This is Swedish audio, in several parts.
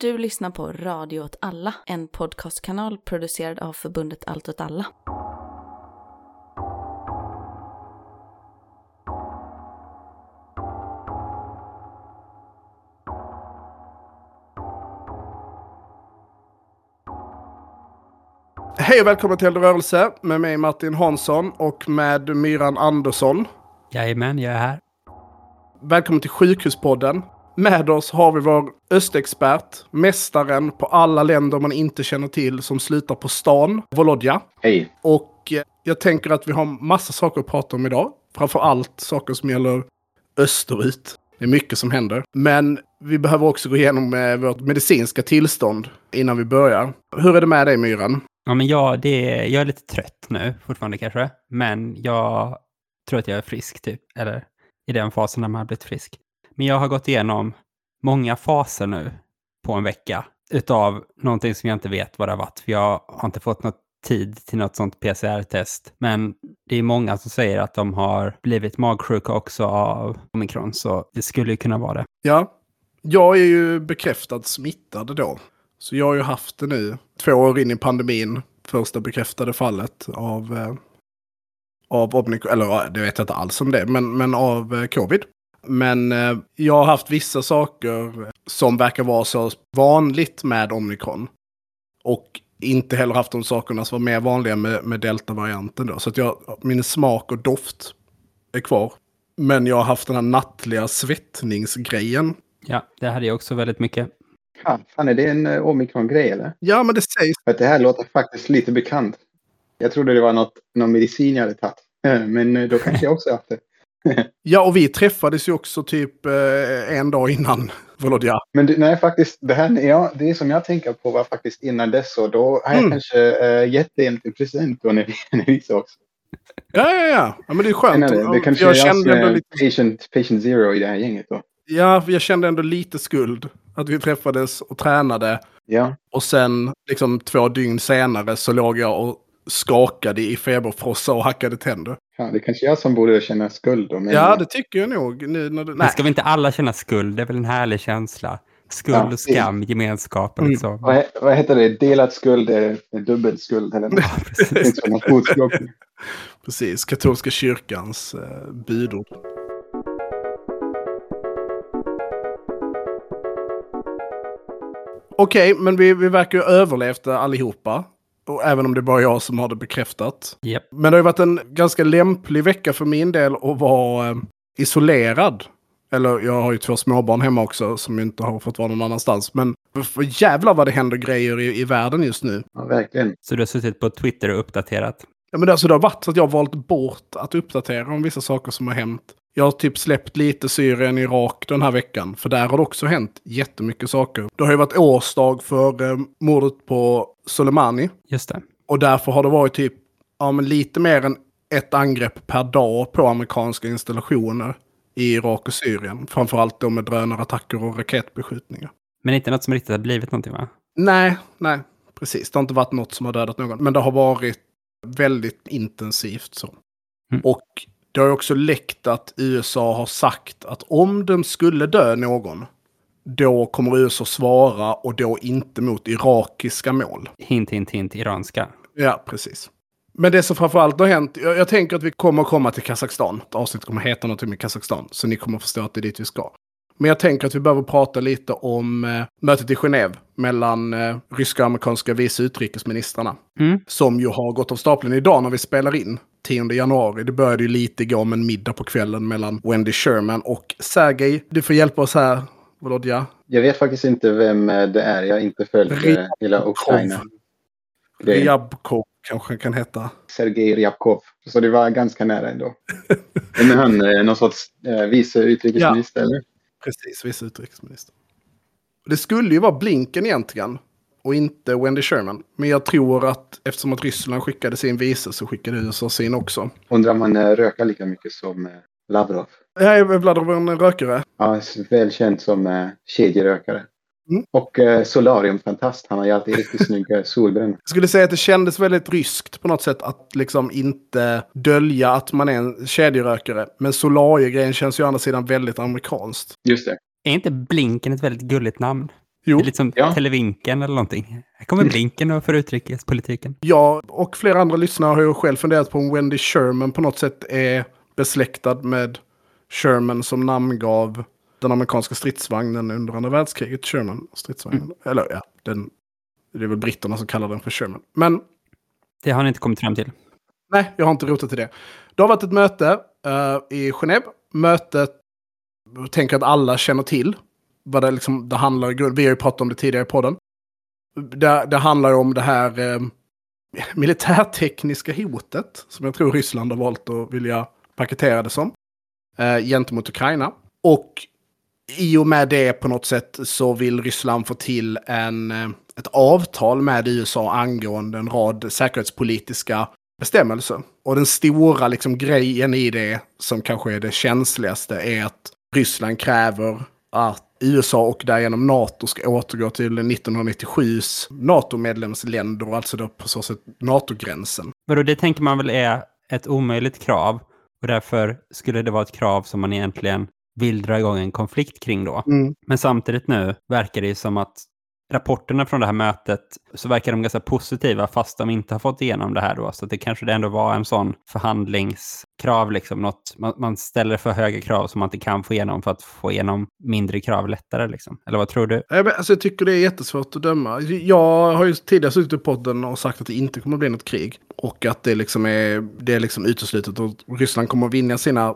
Du lyssnar på Radio åt alla, en podcastkanal producerad av förbundet Allt åt alla. Hej och välkommen till Eld rörelse med mig Martin Hansson och med Myran Andersson. Jajamän, jag är här. Välkommen till Sjukhuspodden. Med oss har vi vår östexpert, mästaren på alla länder man inte känner till som slutar på stan, Volodja. Hej. Och eh, jag tänker att vi har massa saker att prata om idag. Framför allt saker som gäller österut. Det är mycket som händer. Men vi behöver också gå igenom eh, vårt medicinska tillstånd innan vi börjar. Hur är det med dig Myran? Ja, men jag, det är, jag är lite trött nu fortfarande kanske. Men jag tror att jag är frisk typ. Eller i den fasen när man har blivit frisk. Men jag har gått igenom många faser nu på en vecka. Utav någonting som jag inte vet vad det har varit. För jag har inte fått något tid till något sånt PCR-test. Men det är många som säger att de har blivit magsjuka också av omikron. Så det skulle ju kunna vara det. Ja, jag är ju bekräftad smittad då. Så jag har ju haft det nu, två år in i pandemin, första bekräftade fallet av, eh, av omikron, eller det vet jag inte alls om det, men, men av eh, covid. Men eh, jag har haft vissa saker som verkar vara så vanligt med omikron. Och inte heller haft de sakerna som var mer vanliga med, med deltavarianten då. Så att jag, min smak och doft är kvar. Men jag har haft den här nattliga svettningsgrejen. Ja, det hade jag också väldigt mycket. Ja, fan, är det en uh, omikron-grej eller? Ja, men det sägs. För att det här låter faktiskt lite bekant. Jag trodde det var något, någon medicin jag hade tagit. Eh, Men eh, då kanske jag också haft det. Ja, och vi träffades ju också typ eh, en dag innan Volodja. Men det, nej, faktiskt, det här ja, det som jag tänker på var faktiskt innan dess. Och då har jag Mm. kanske uh, gett det en present då när vi, när vi sågs. Ja, ja, ja. ja men det är skönt. Men, det, det kanske jag jag kände ändå lite, patient, patient zero i det här gänget då. ja, jag kände ändå lite skuld. Att vi träffades och tränade. Ja, Och sen, liksom två dygn senare, så låg jag och skakade i feberfrossa och hackade tänder. ja, det är kanske jag som borde känna skuld då. Men, Ja, det tycker jag nog. Nu när du, nej. Men ska vi inte alla känna skuld? Det är väl en härlig känsla? Skuld Ja, och skam, gemenskapen Mm. liksom. vad, vad heter det? Delad skuld är, är dubbel skuld. Eller något. Precis. Det är inte som fotspråk. Precis, katolska kyrkans eh, budord. Okej, men vi, vi verkar ju ha överlevt det allihopa. Och även om det är bara jag som har det bekräftat. Japp. Men det har ju varit en ganska lämplig vecka för min del att vara eh, isolerad. Eller jag har ju två småbarn hemma också som inte har fått vara någon annanstans. Men för jävlar vad det händer grejer i, i världen just nu. Ja, verkligen. Så du har suttit på Twitter och uppdaterat? Ja, men det, alltså, det har varit så att jag har valt bort att uppdatera om vissa saker som har hänt. Jag har typ släppt lite Syrien, Irak den här veckan. För där har det också hänt jättemycket saker. Det har ju varit årsdag för eh, mordet på Soleimani. Just det. Och därför har det varit typ ja, men lite mer än ett angrepp per dag på amerikanska installationer i Irak och Syrien. Framförallt då med drönarattacker och raketbeskjutningar. Men inte något som riktigt har blivit någonting va? Nej, nej, precis. Det har inte varit något som har dödat någon. Men det har varit väldigt intensivt så. Mm. Och det har ju också läckt att USA har sagt att om de skulle dö någon, då kommer USA svara och då inte mot irakiska mål. Hint, hint, hint, iranska. Ja, precis. Men det som framförallt har hänt, jag, jag tänker att vi kommer komma till Kazakstan. Ett avsnitt kommer heta någonting med Kazakstan, så ni kommer förstå att det är dit vi ska. Men jag tänker att vi behöver prata lite om eh, mötet i Genève mellan eh, ryska och amerikanska vice utrikesministrarna. Mm. Som ju har gått av stapeln idag när vi spelar in. 10 januari. Det började ju lite igår med en middag på kvällen mellan Wendy Sherman och Sergej. Du får hjälpa oss här, Volodja. Jag vet faktiskt inte vem eh, det är. Jag har inte följt eh, hela Ukraina. Ryabkov kanske kan heta. Sergej Ryabkov. Så det var ganska nära ändå. Men han är någon sorts eh, vice utrikesminister eller? Precis, vice utrikesminister. Det skulle ju vara Blinken egentligen. Och inte Wendy Sherman. Men jag tror att eftersom att Ryssland skickade sin vice så skickade USA sin också. Undrar om han eh, rökar lika mycket som eh, Lavrov. Jag är Vladimir en rökare. Ja, välkänd som eh, kedjerökare. Mm. Och eh, solariumfantast. Han har ju alltid riktigt snygg eh, solbränna. Jag skulle säga att det kändes väldigt ryskt på något sätt att liksom inte dölja att man är en kedjerökare. Men solariegrejen känns ju å andra sidan väldigt amerikanskt. Just det. Är inte Blinken ett väldigt gulligt namn? Jo. Det är lite som Ja. televinken eller någonting. Här kommer blinken och för utrikespolitiken. Jag och flera andra lyssnare har ju själv funderat på om Wendy Sherman på något sätt är besläktad med Sherman som namngav den amerikanska stridsvagnen under andra världskriget. Sherman stridsvagnen. Eller ja, den, det är väl britterna som kallar den för Sherman. Men Det har ni inte kommit fram till. nej, jag har inte rotat till det. Det har varit ett möte eh, i Genève. Mötet, tänker att alla känner till vad det, liksom, det handlar om. Vi har ju pratat om det tidigare i podden. Det, det handlar om det här eh, militärtekniska hotet, som jag tror Ryssland har valt att vilja paketera det som, eh, gentemot Ukraina. Och i och med det på något sätt så vill Ryssland få till en, eh, ett avtal med USA angående en rad säkerhetspolitiska bestämmelser. Och den stora liksom, grejen i det, som kanske är det känsligaste, är att Ryssland kräver att USA och därigenom NATO ska återgå till 1997s NATO-medlemsländer, alltså då på så sätt NATO-gränsen. Vadå, det tänker man väl är ett omöjligt krav. Och därför skulle det vara ett krav som man egentligen vill dra igång en konflikt kring då. Men samtidigt nu verkar det ju som att rapporterna från det här mötet så verkar de ganska positiva fast de inte har fått igenom det här då. Så det kanske det ändå var en sån krav, liksom något, man, man ställer för höga krav som man inte kan få igenom för att få igenom mindre krav lättare liksom. Eller vad tror du? Jag, alltså, jag tycker det är jättesvårt att döma. Jag har ju tidigare suttit i podden och sagt att det inte kommer att bli något krig. Och att det liksom är, det är liksom uteslutet och Ryssland kommer att vinna sina,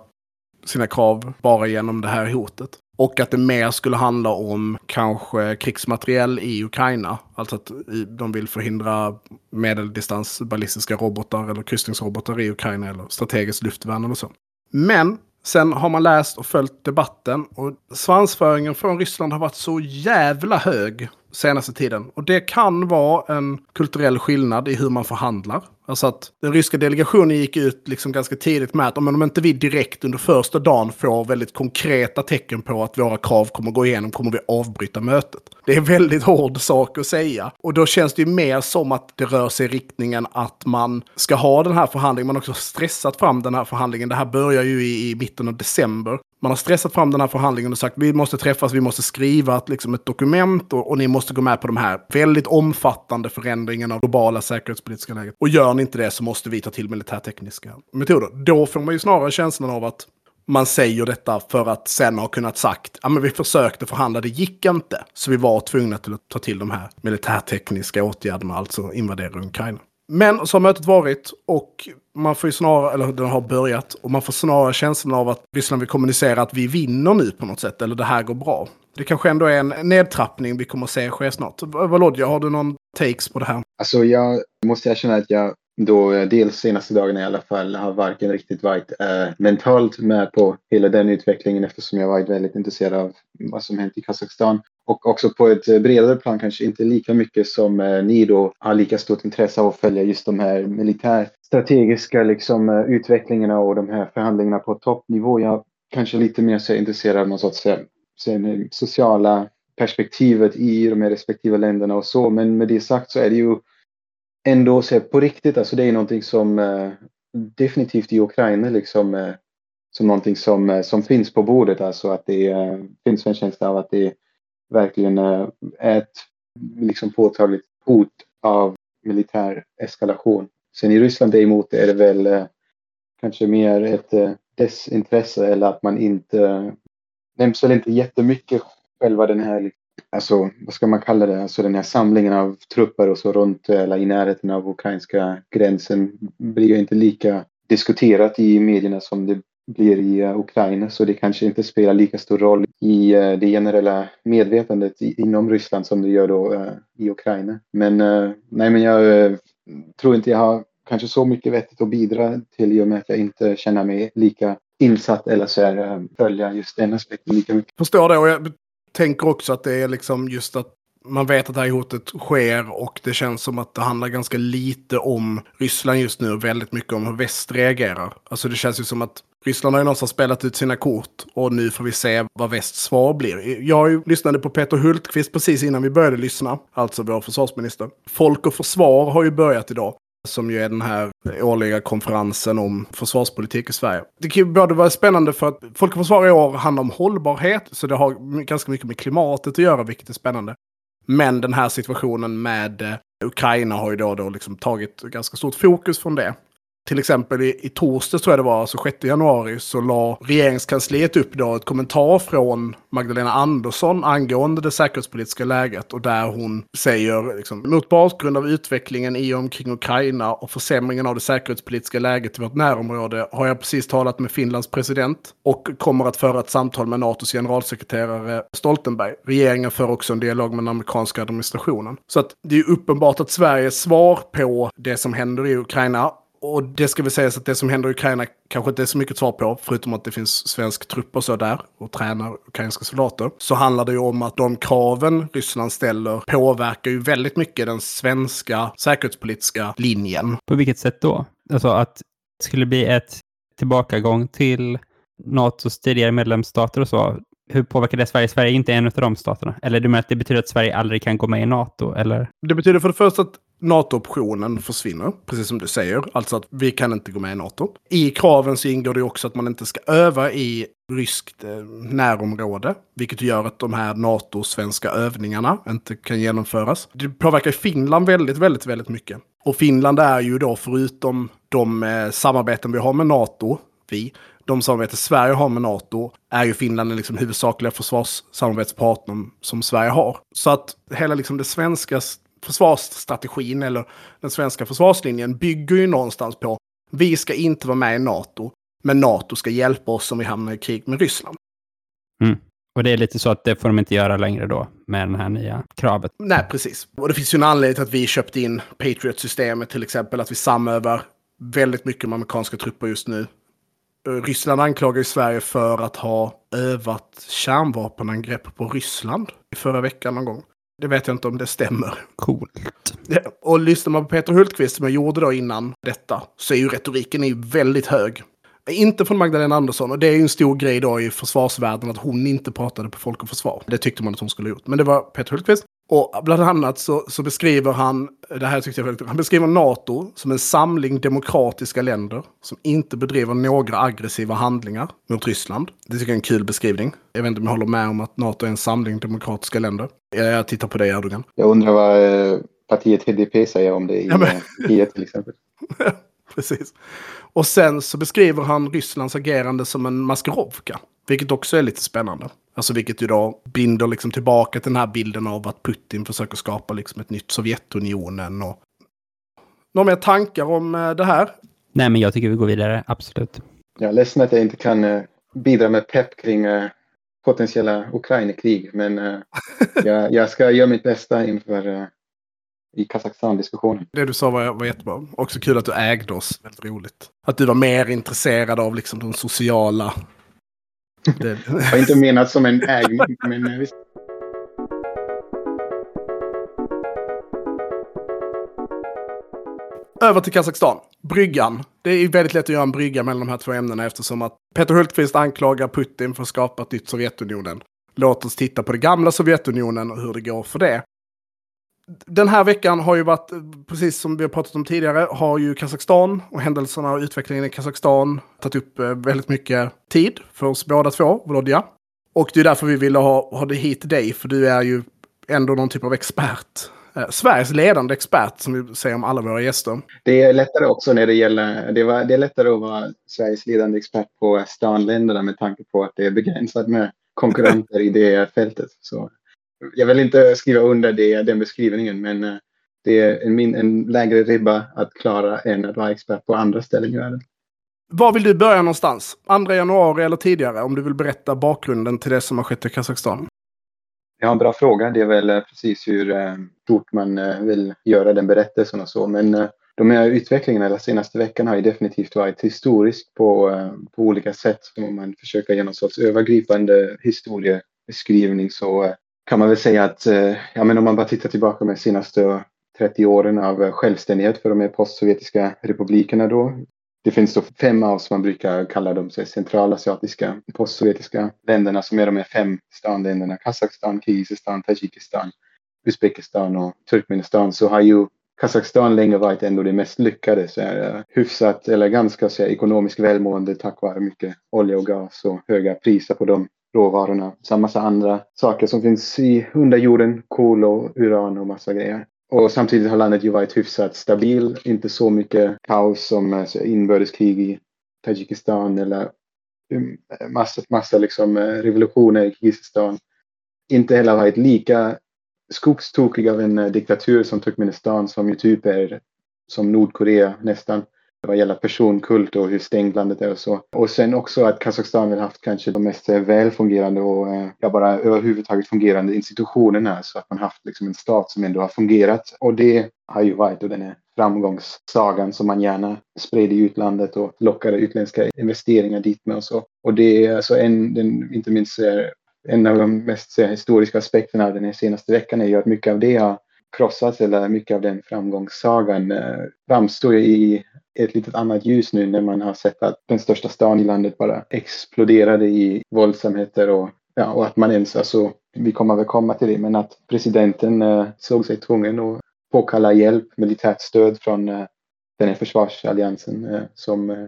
sina krav bara genom det här hotet. Och att det mer skulle handla om kanske krigsmateriel i Ukraina. Alltså att de vill förhindra medeldistans ballistiska robotar eller kryssningsrobotar i Ukraina eller strategiskt luftvärn eller så. Men sen har man läst och följt debatten och svansföringen från Ryssland har varit så jävla hög senaste tiden. Och det kan vara en kulturell skillnad i hur man förhandlar. Alltså att den ryska delegationen gick ut liksom ganska tidigt med att om inte vi direkt under första dagen får väldigt konkreta tecken på att våra krav kommer gå igenom kommer vi avbryta mötet. Det är en väldigt hård sak att säga. Och då känns det ju mer som att det rör sig i riktningen att man ska ha den här förhandlingen. Man har också stressat fram den här förhandlingen. Det här börjar ju i, i mitten av december. Man har stressat fram den här förhandlingen och sagt vi måste träffas, vi måste skriva ett, liksom ett dokument och, och ni måste gå med på de här väldigt omfattande förändringarna av globala säkerhetspolitiska läget. Och gör ni inte det så måste vi ta till militärtekniska metoder. Då får man ju snarare känslan av att man säger detta för att sen ha kunnat sagt ja men vi försökte förhandla, det gick inte. Så vi var tvungna till att ta till de här militärtekniska åtgärderna, alltså invadera Ukraina. Men så har mötet varit och man får ju snarare, eller den har börjat, och man får snarare känslan av att Ryssland vill kommunicera att vi vinner nu på något sätt, eller det här går bra. Det kanske ändå är en nedtrappning vi kommer att se ske snart. Volodja, har du någon takes på det här? Alltså jag måste erkänna att jag då eh, dels senaste dagarna i alla fall har varken riktigt varit eh, mentalt med på hela den utvecklingen eftersom jag varit väldigt intresserad av vad som hänt i Kazakstan. Och också på ett bredare plan kanske inte lika mycket som eh, ni då har lika stort intresse av att följa just de här militärstrategiska liksom, eh, utvecklingarna och de här förhandlingarna på toppnivå. Jag kanske lite mer så intresserad av någon sorts eh, sen, sociala perspektivet i de här respektive länderna och så. Men med det sagt så är det ju ändå så här, på riktigt, alltså det är någonting som eh, definitivt i Ukraina liksom eh, som någonting som, eh, som finns på bordet. Alltså att det finns en känsla av att det verkligen eh, är ett liksom påtagligt hot av militär eskalation. Sen i Ryssland däremot är det väl eh, kanske mer ett eh, desintresse eller att man inte nämns väl inte jättemycket själva den här liksom, alltså vad ska man kalla det, alltså den här samlingen av trupper och så runt eller i närheten av ukrainska gränsen blir ju inte lika diskuterat i medierna som det blir i eh, Ukraina så det kanske inte spelar lika stor roll i eh, det generella medvetandet inom Ryssland som det gör då eh, i Ukraina. Men nej, men jag tror inte jag har kanske så mycket vettigt att bidra till i och med att jag inte känner mig lika insatt eller så här, följa just den aspekten lika mycket. Förstår det och jag tänker också att det är liksom just att man vet att det här hotet sker och det känns som att det handlar ganska lite om Ryssland just nu och väldigt mycket om hur väst reagerar. Alltså det känns ju som att Ryssland har ju någonstans spelat ut sina kort och nu får vi se vad västs svar blir. Jag lyssnade på Peter Hultqvist precis innan vi började lyssna, alltså vår försvarsminister. Folk och försvar har ju börjat idag som ju är den här årliga konferensen om försvarspolitik i Sverige. Det kan ju både vara spännande för att Folk och Försvar i år handlar om hållbarhet, så det har ganska mycket med klimatet att göra, vilket är spännande. Men den här situationen med eh, Ukraina har ju då, då liksom tagit ganska stort fokus från det. Till exempel i, i torsdags tror jag det var, alltså 6 januari, så la regeringskansliet upp då ett kommentar från Magdalena Andersson angående det säkerhetspolitiska läget och där hon säger liksom, mot bakgrund av utvecklingen i och omkring Ukraina och försämringen av det säkerhetspolitiska läget i vårt närområde har jag precis talat med Finlands president och kommer att föra ett samtal med NATOs generalsekreterare Stoltenberg. Regeringen för också en dialog med den amerikanska administrationen. Så att det är uppenbart att Sveriges svar på det som händer i Ukraina och det ska väl sägas att det som händer i Ukraina kanske inte är så mycket svar på, förutom att det finns svensk trupp och så där och tränar ukrainska soldater. Så handlar det ju om att de kraven Ryssland ställer påverkar ju väldigt mycket den svenska säkerhetspolitiska linjen. På vilket sätt då? Alltså att det skulle bli ett tillbakagång till NATOs tidigare medlemsstater och så. Hur påverkar det Sverige? Sverige är inte en av de staterna. Eller du menar att det betyder att Sverige aldrig kan gå med i NATO? Eller? Det betyder för det första att NATO-optionen försvinner, precis som du säger. Alltså att vi kan inte gå med i NATO. I kraven så ingår det också att man inte ska öva i ryskt eh, närområde, vilket gör att de här NATO-svenska övningarna inte kan genomföras. Det påverkar Finland väldigt, väldigt, väldigt mycket. Och Finland är ju då förutom de eh, samarbeten vi har med NATO, vi, de samarbeten Sverige har med NATO, är ju Finland den liksom huvudsakliga försvarssamarbetspartnern som Sverige har. Så att hela liksom det svenska försvarsstrategin eller den svenska försvarslinjen bygger ju någonstans på vi ska inte vara med i NATO, men NATO ska hjälpa oss om vi hamnar i krig med Ryssland. Mm. Och det är lite så att det får de inte göra längre då med det här nya kravet. Nej, precis. Och det finns ju en anledning till att vi köpte in Patriot-systemet till exempel, att vi samövar väldigt mycket med amerikanska trupper just nu. Ryssland anklagar ju Sverige för att ha övat kärnvapenangrepp på Ryssland i förra veckan någon gång. Det vet jag inte om det stämmer. Coolt. Och lyssnar man på Peter Hultqvist som jag gjorde då innan detta så är ju retoriken är väldigt hög. Inte från Magdalena Andersson och det är ju en stor grej då i försvarsvärlden att hon inte pratade på Folk och Försvar. Det tyckte man att hon skulle ha gjort. Men det var Peter Hultqvist. Och bland annat så, så, beskriver han, det här tyckte jag väldigt, han beskriver NATO som en samling demokratiska länder som inte bedriver några aggressiva handlingar mot Ryssland. Det tycker jag är en kul beskrivning. Jag vet inte om jag håller med om att NATO är en samling demokratiska länder. Jag, jag tittar på dig Erdogan. Jag undrar vad eh, partiet HDP säger om det i ja, men... Eh, till exempel. Precis. Och sen så beskriver han Rysslands agerande som en maskerovka. Vilket också är lite spännande. Alltså vilket ju då binder liksom tillbaka till den här bilden av att Putin försöker skapa liksom ett nytt Sovjetunionen. Och... Några mer tankar om eh, det här? Nej, men jag tycker vi går vidare, absolut. Jag är ledsen att jag inte kan uh, bidra med pepp kring uh, potentiella Ukraina-krig, men jag, jag, ska göra mitt bästa inför i Kazakstan-diskussionen. Det du sa var, var jättebra. Också kul att du ägde oss. Väldigt roligt. Att du var mer intresserad av liksom de sociala det var inte menat som en ägning, men eh, visst. Över till Kazakstan. Bryggan. Det är väldigt lätt att göra en brygga mellan de här två ämnena eftersom att Peter Hultqvist anklagar Putin för att skapa ett nytt Sovjetunionen. Låt oss titta på det gamla Sovjetunionen och hur det går för det den här veckan har ju varit, precis som vi har pratat om tidigare, har ju Kazakstan och händelserna och utvecklingen i Kazakstan tagit upp eh, väldigt mycket tid för oss båda två, Volodja. Och det är därför vi ville ha, ha det hit dig, för du är ju ändå någon typ av expert. Eh, Sveriges ledande expert, som vi säger om alla våra gäster. Det är lättare också när det gäller, det, var, det är lättare att vara Sveriges ledande expert på stanländerna med tanke på att det är begränsat med konkurrenter i det fältet. Så jag vill inte skriva under det, den beskrivningen, men eh, det är en, en lägre ribba att klara än att vara expert på andra ställen i världen. Var vill du börja någonstans? 2 januari eller tidigare? Om du vill berätta bakgrunden till det som har skett i Kazakstan. Ja, en bra fråga. Det är väl eh, precis hur eh, stort man vill göra den berättelsen och så. Men de här utvecklingarna de senaste veckan har ju definitivt varit historisk på, på olika sätt. Om man försöker ge någon sorts övergripande historiebeskrivning så kan man väl säga att eh, ja, men om man bara tittar tillbaka de senaste 30 åren av eh, självständighet för de här postsovjetiska republikerna då. Det finns då fem av som man brukar kalla de centralasiatiska postsovjetiska länderna som är de här fem stanländerna. Kazakstan, Kirgizistan, Tadzjikistan, Uzbekistan och Turkmenistan. Så har ju Kazakstan länge varit ändå det mest lyckade, så är eh, hyfsat eller ganska så här, ekonomiskt välmående tack vare mycket olja och gas och höga priser på de råvarorna. Sen massa andra saker som finns i under jorden, kol och uran och massa grejer. Och samtidigt har landet ju varit hyfsat stabil, inte så mycket kaos som alltså, inbördeskrig i Tadzjikistan eller mm, massa, massa liksom, eh, revolutioner i Kirgizistan. Inte heller varit lika skogstokig av en eh, diktatur som Turkmenistan som ju typ är som Nordkorea nästan vad gäller personkult och hur stängt landet är och så. Och sen också att Kazakstan har haft kanske de mest eh, välfungerande och eh, ja, bara överhuvudtaget fungerande institutionerna så att man haft liksom en stat som ändå har fungerat. Och det har ju varit den här framgångssagan som man gärna spred i utlandet och lockade utländska investeringar dit med och så. Och det är alltså en, den, inte minst eh, en av de mest historiska aspekterna av den här senaste veckan är ju att mycket av det har krossas eller mycket av den framgångssagan eh, framstår i ett litet annat ljus nu när man har sett att den största stan i landet bara exploderade i våldsamheter och, ja, och att man ens, alltså, vi kommer väl komma till det, men att presidenten eh, såg sig tvungen att påkalla hjälp, militärt stöd från eh, den här försvarsalliansen eh, som eh,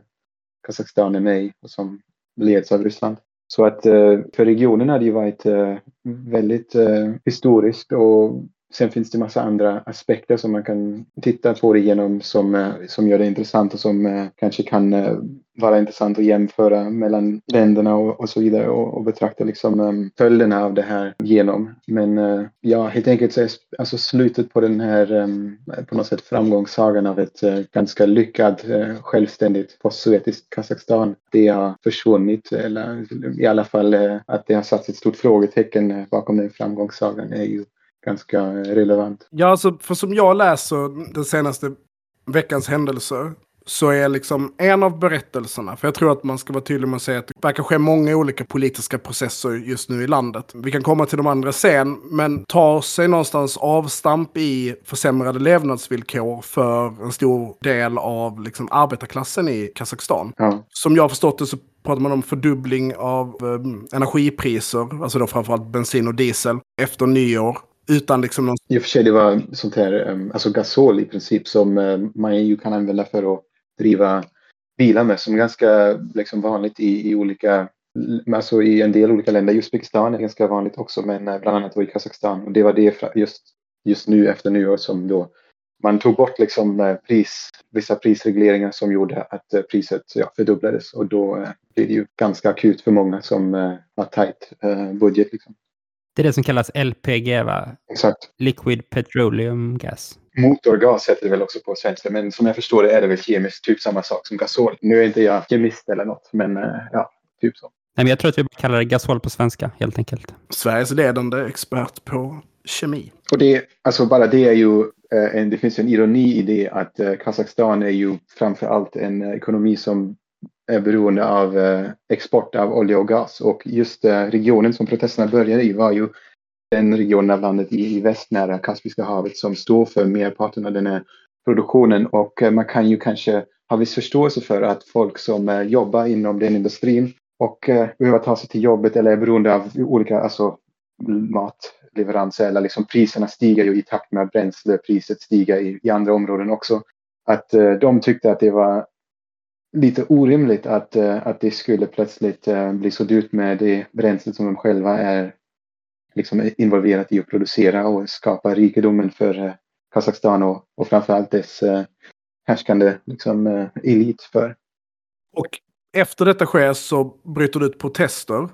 Kazakstan är med i och som leds av Ryssland. Så att eh, för regionen har det ju varit eh, väldigt historiskt och Sen finns det massa andra aspekter som man kan titta på det genom som, eh, som gör det intressant och som eh, kanske kan eh, vara intressant att jämföra mellan länderna och, och så vidare och, och betrakta liksom um, följderna av det här genom. Men uh, ja, helt enkelt så är alltså slutet på den här um, på något sätt framgångssagan av ett uh, ganska lyckat uh, självständigt postsovjetiskt Kazakstan. Det har försvunnit eller i alla fall att det har satt ett stort frågetecken bakom den framgångssagan är ju ganska relevant. Ja, alltså för som jag läser den senaste veckans händelser så är liksom en av berättelserna, för jag tror att man ska vara tydlig med att säga att det verkar ske många olika politiska processer just nu i landet. Vi kan komma till de andra sen, men tar sig någonstans avstamp i försämrade levnadsvillkor för en stor del av liksom arbetarklassen i Kazakstan. Ja. Som jag har förstått det så pratar man om fördubbling av eh, energipriser, alltså då framförallt bensin och diesel, efter nyår. Utan liksom någon... I och för sig det var sånt här, alltså gasol i princip som man ju kan använda för att driva bilar med som är ganska liksom, vanligt i, i olika Alltså i en del olika länder, i Uzbekistan är ganska vanligt också, men eh, bland annat i Kazakstan. Och det var det just, just nu efter nyår som då man tog bort liksom eh, pris, vissa prisregleringar som gjorde att eh, priset ja, fördubblades och då blev det ju ganska akut för många som har tajt budget. Liksom. Det är det som kallas LPG, va? Exakt. Liquid Petroleum Gas. Motorgas heter det väl också på svenska, men som jag förstår det är det väl kemiskt typ samma sak som gasol. Nu är inte jag kemist eller något, men eh, ja, typ så. Nej, men jag tror att vi kallar det gasol på svenska, helt enkelt. Sveriges ledande expert på kemi. Och det, alltså bara det är ju, eh, en, det finns en ironi i det att eh, Kazakstan är ju framför allt en ekonomi som är beroende av eh, export av olja och gas. Och just eh, regionen som protesterna började i var ju den regionen av landet i, i väst nära Kaspiska havet som står för merparten av den här produktionen. Och eh, man kan ju kanske ha viss förståelse för att folk som jobbar inom den industrin och behöver ta sig till jobbet eller är beroende av olika alltså, matleveranser eller liksom priserna stiger ju i takt med att bränslepriset stiger i, i andra områden också. Att de tyckte att det var lite orimligt att, eh, att det skulle plötsligt eh, bli så dyrt med det bränslet som de själva är liksom involverat i att producera och skapa rikedomen för eh, Kazakstan och, och framförallt dess härskande liksom, elit för. Och efter detta sker så bryter det ut protester.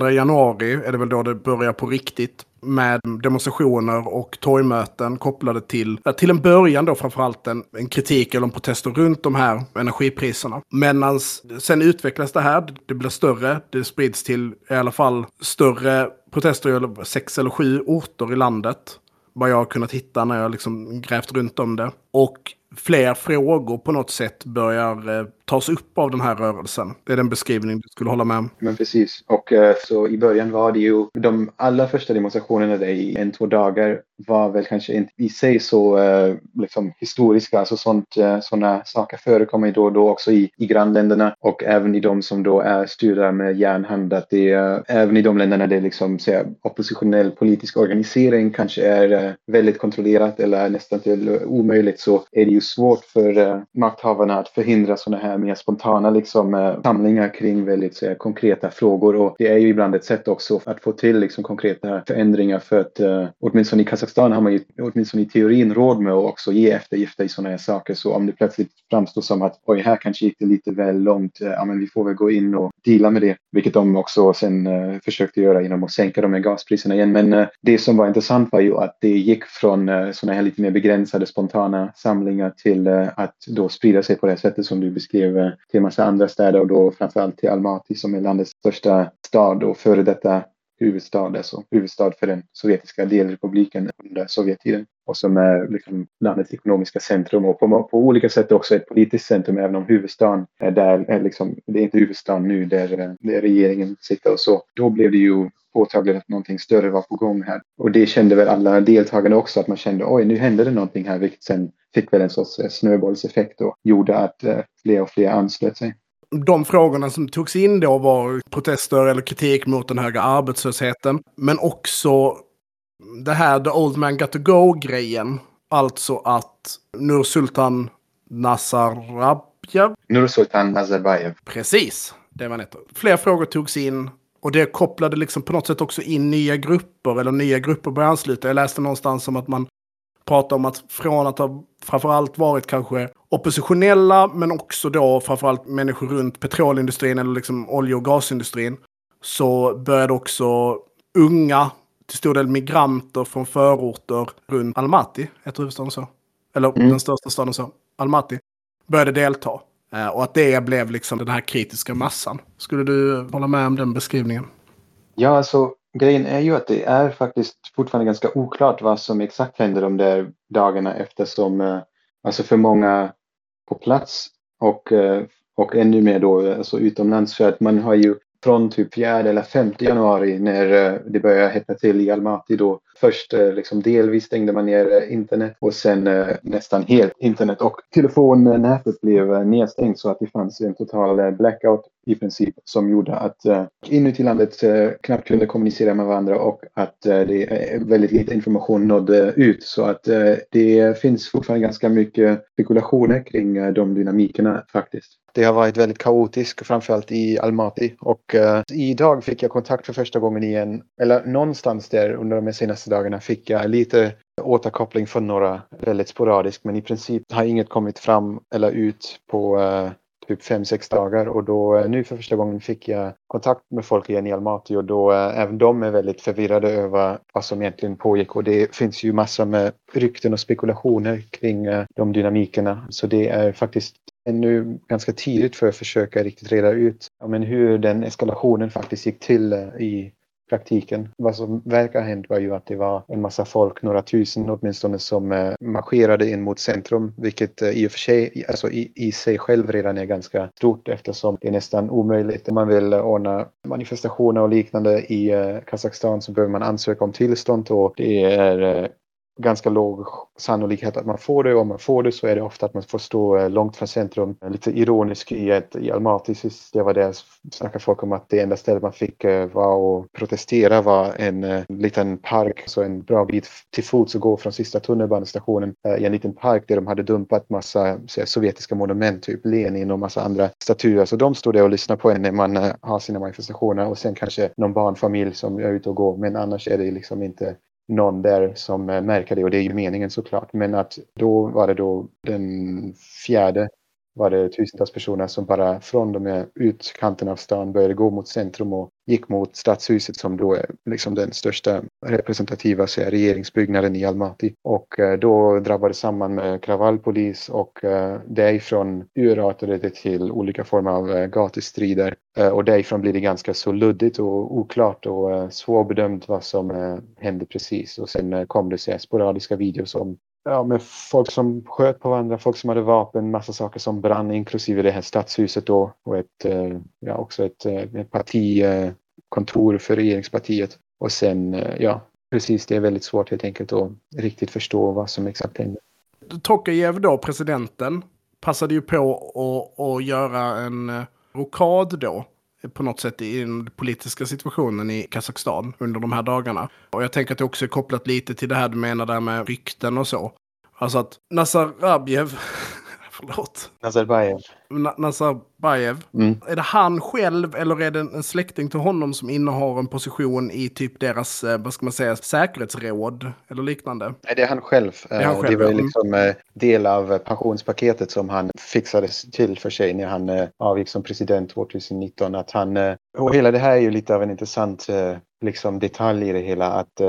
2 januari är det väl då det börjar på riktigt med demonstrationer och torgmöten kopplade till, till en början då framförallt en, en kritik eller en protester runt de här energipriserna. Men sen utvecklas det här, det blir större, det sprids till i alla fall större protester i sex eller sju orter i landet. Vad jag har kunnat hitta när jag liksom grävt runt om det. Och fler frågor på något sätt börjar eh, tas upp av den här rörelsen. Det är den beskrivning du skulle hålla med om. Men precis. Och eh, så i början var det ju de allra första demonstrationerna där i en, två dagar var väl kanske inte i sig så eh, liksom historiska. Alltså sånt, eh, sådana saker förekommer ju då och då också i, i grannländerna och även i de som då är styrda med järnhand. Att det, även i de länderna där liksom, säga, oppositionell politisk organisering kanske är väldigt kontrollerat eller nästan till omöjligt så är det ju svårt för makthavarna att förhindra sådana här mer spontana liksom, eh, samlingar kring väldigt så, konkreta frågor. Och det är ju ibland ett sätt också att få till liksom, konkreta förändringar för att uh, åtminstone i Kazakstan har man ju åtminstone i teorin råd med att också ge eftergifter i sådana här saker. Så om det plötsligt framstår som att oj, här kanske gick det lite väl långt, eh, ja men vi får väl gå in och deala med det. Vilket de också sen uh, försökte göra genom att sänka de här gaspriserna igen. Men uh, det som var intressant var ju att det gick från uh, sådana här lite mer begränsade spontana samlingar till att då sprida sig på det sättet som du beskrev eh, till en massa andra städer och då framförallt till Almaty som är landets största stad och före detta huvudstad, alltså huvudstad för den sovjetiska delrepubliken under Sovjettiden och som är liksom landets ekonomiska centrum och på, på olika sätt också ett politiskt centrum även om huvudstaden är där, är liksom, det är inte huvudstaden nu där, eh, där regeringen sitter och så. Då blev det ju påtagligt att någonting större var på gång här. Och det kände väl alla deltagarna också att man kände oj nu hände det någonting här vilket sen fick väl en sorts eh, snöbollseffekt och gjorde att eh, fler och fler anslöt sig de frågorna som togs in då var protester eller kritik mot den höga arbetslösheten. Men också det här the old man got to go-grejen. Alltså att Nursultan Nazarbayev. Nursultan Nazarbayev. Precis, det var heter. Fler frågor togs in. Och det kopplade liksom på något sätt också in nya grupper, eller nya grupper började ansluta. Jag läste någonstans om att man pratar om att från att ha framförallt varit kanske oppositionella, men också då framförallt människor runt petrolindustrin eller liksom olje och gasindustrin, så började också unga, till stor del migranter från förorter runt Almaty, heter huvudstaden så? Eller mm. den största staden så, Almaty, började delta. Eh, och att det blev liksom den här kritiska massan. Skulle du hålla med om den beskrivningen? Ja, alltså grejen är ju att det är faktiskt fortfarande ganska oklart vad som exakt händer de där dagarna eftersom eh, alltså för många på plats och, eh, och ännu mer då eh, alltså utomlands. För att man har ju från typ 4 eller 5 januari när det börjar hetta till i Almaty då först eh, liksom delvis stängde man ner eh, internet och sen eh, nästan helt internet och telefonnätet blev nedstängt så att det fanns en total blackout i princip som gjorde att inuti landet knappt kunde kommunicera med varandra och att det väldigt lite information nådde ut så att det finns fortfarande ganska mycket spekulationer kring de dynamikerna faktiskt. Det har varit väldigt kaotiskt, framförallt i Almaty. Och uh, idag fick jag kontakt för första gången igen, eller någonstans där under de senaste dagarna fick jag lite återkoppling från några väldigt sporadiskt, men i princip har inget kommit fram eller ut på uh, typ fem sex dagar. Och då uh, nu för första gången fick jag kontakt med folk igen i Almaty och då eh, även de är väldigt förvirrade över vad som egentligen pågick. Och det finns ju massor med rykten och spekulationer kring de dynamikerna. Så det är faktiskt ännu ganska tidigt för att försöka riktigt reda ut ja, men hur den eskalationen faktiskt gick till eh, i praktiken. Vad som verkar ha hänt var ju att det var en massa folk, några tusen åtminstone, som eh, marscherade in mot centrum, vilket eh, i och för sig, alltså i, i sig själv redan är ganska stort eftersom det är nästan omöjligt. Om man vill eh, ordna manifestationer och liknande i eh, Kazakstan så behöver man ansöka om tillstånd och det är eh, ganska låg sannolikhet att man får det. Om man får det så är det ofta att man får stå eh, långt från centrum. Eh, lite ironiskt i, ett, i Almaty sist jag var där snackade folk om att det enda stället man fick eh, vara var att protestera var en liten park, så en bra bit till fots att gå från sista tunnelbanestationen i en liten park där de hade dumpat massa så, sovjetiska monument, typ Lenin och massa andra statyer. Så de stod där och lyssnade på en när man har sina manifestationer och sen kanske någon barnfamilj som är ute och går. Men annars är det liksom inte någon där som eh, märker det och det är ju meningen såklart. Men att då var det då den fjärde var det tusentals personer som bara från de här utkanterna av stan började gå mot centrum och gick mot stadshuset som då är liksom den största representativa så regeringsbyggnaden i Almaty. Och eh, då drabbades samman med kravallpolis och eh, därifrån urartade det till olika former av eh, gatustrider. Eh, och därifrån blir det ganska så luddigt och oklart och eh, svårbedömt vad som eh, hände precis. Och sen kom det så sporadiska videos om ja, med folk som sköt på varandra, folk som hade vapen, massa saker som brann, inklusive det här stadshuset då och ett, eh, ja, också ett, eh, ett partikontor eh, för regeringspartiet. Och sen, ja, precis, det är väldigt svårt helt enkelt att riktigt förstå vad som exakt hände. Tokajev då, presidenten, passade ju på att, att göra en rokad då på något sätt i den politiska situationen i Kazakstan under de här dagarna. Och jag tänker att det också är kopplat lite till det här du menar där med rykten och så. Alltså att Nazarbayev, förlåt, Nazarbayev. Na- Nazarbayev, Mm. är det han själv eller är det en släkting till honom som innehar en position i typ deras, eh, vad ska man säga, säkerhetsråd eller liknande? Nej, det är han själv. är han Eh, själv, det var ju ja. liksom eh, del av pensionspaketet som han fixade till för sig när han avgick som president 2019. Att han, och hela det här är ju lite av en intressant liksom detalj i det hela. Att,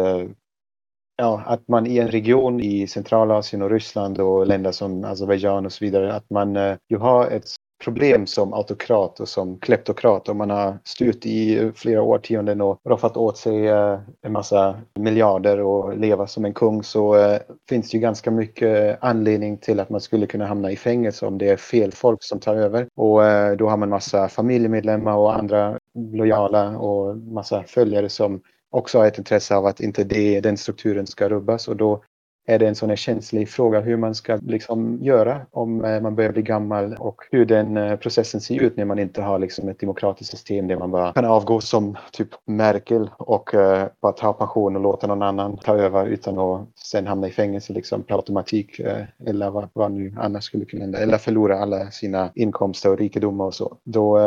ja, att man i en region i Centralasien och Ryssland och länder som Azerbajdzjan och så vidare, att man eh, ju har ett problem som autokrat och som kleptokrat och man har styrt i flera årtionden och roffat åt sig eh, en massa miljarder och leva som en kung så eh, finns det ju ganska mycket anledning till att man skulle kunna hamna i fängelse om det är fel folk som tar över. Och då har man massa familjemedlemmar och andra lojala och massa följare som också har ett intresse av att inte det, den strukturen ska rubbas och då är det en sån här känslig fråga hur man ska liksom göra om eh, man börjar bli gammal och hur den eh, processen ser ut när man inte har liksom ett demokratiskt system där man bara kan avgå som typ Merkel och eh, bara ta pension och låta någon annan ta över utan att sen hamna i fängelse liksom per automatik eller vad, vad nu annars skulle kunna hända eller förlora alla sina inkomster och rikedomar och så. Då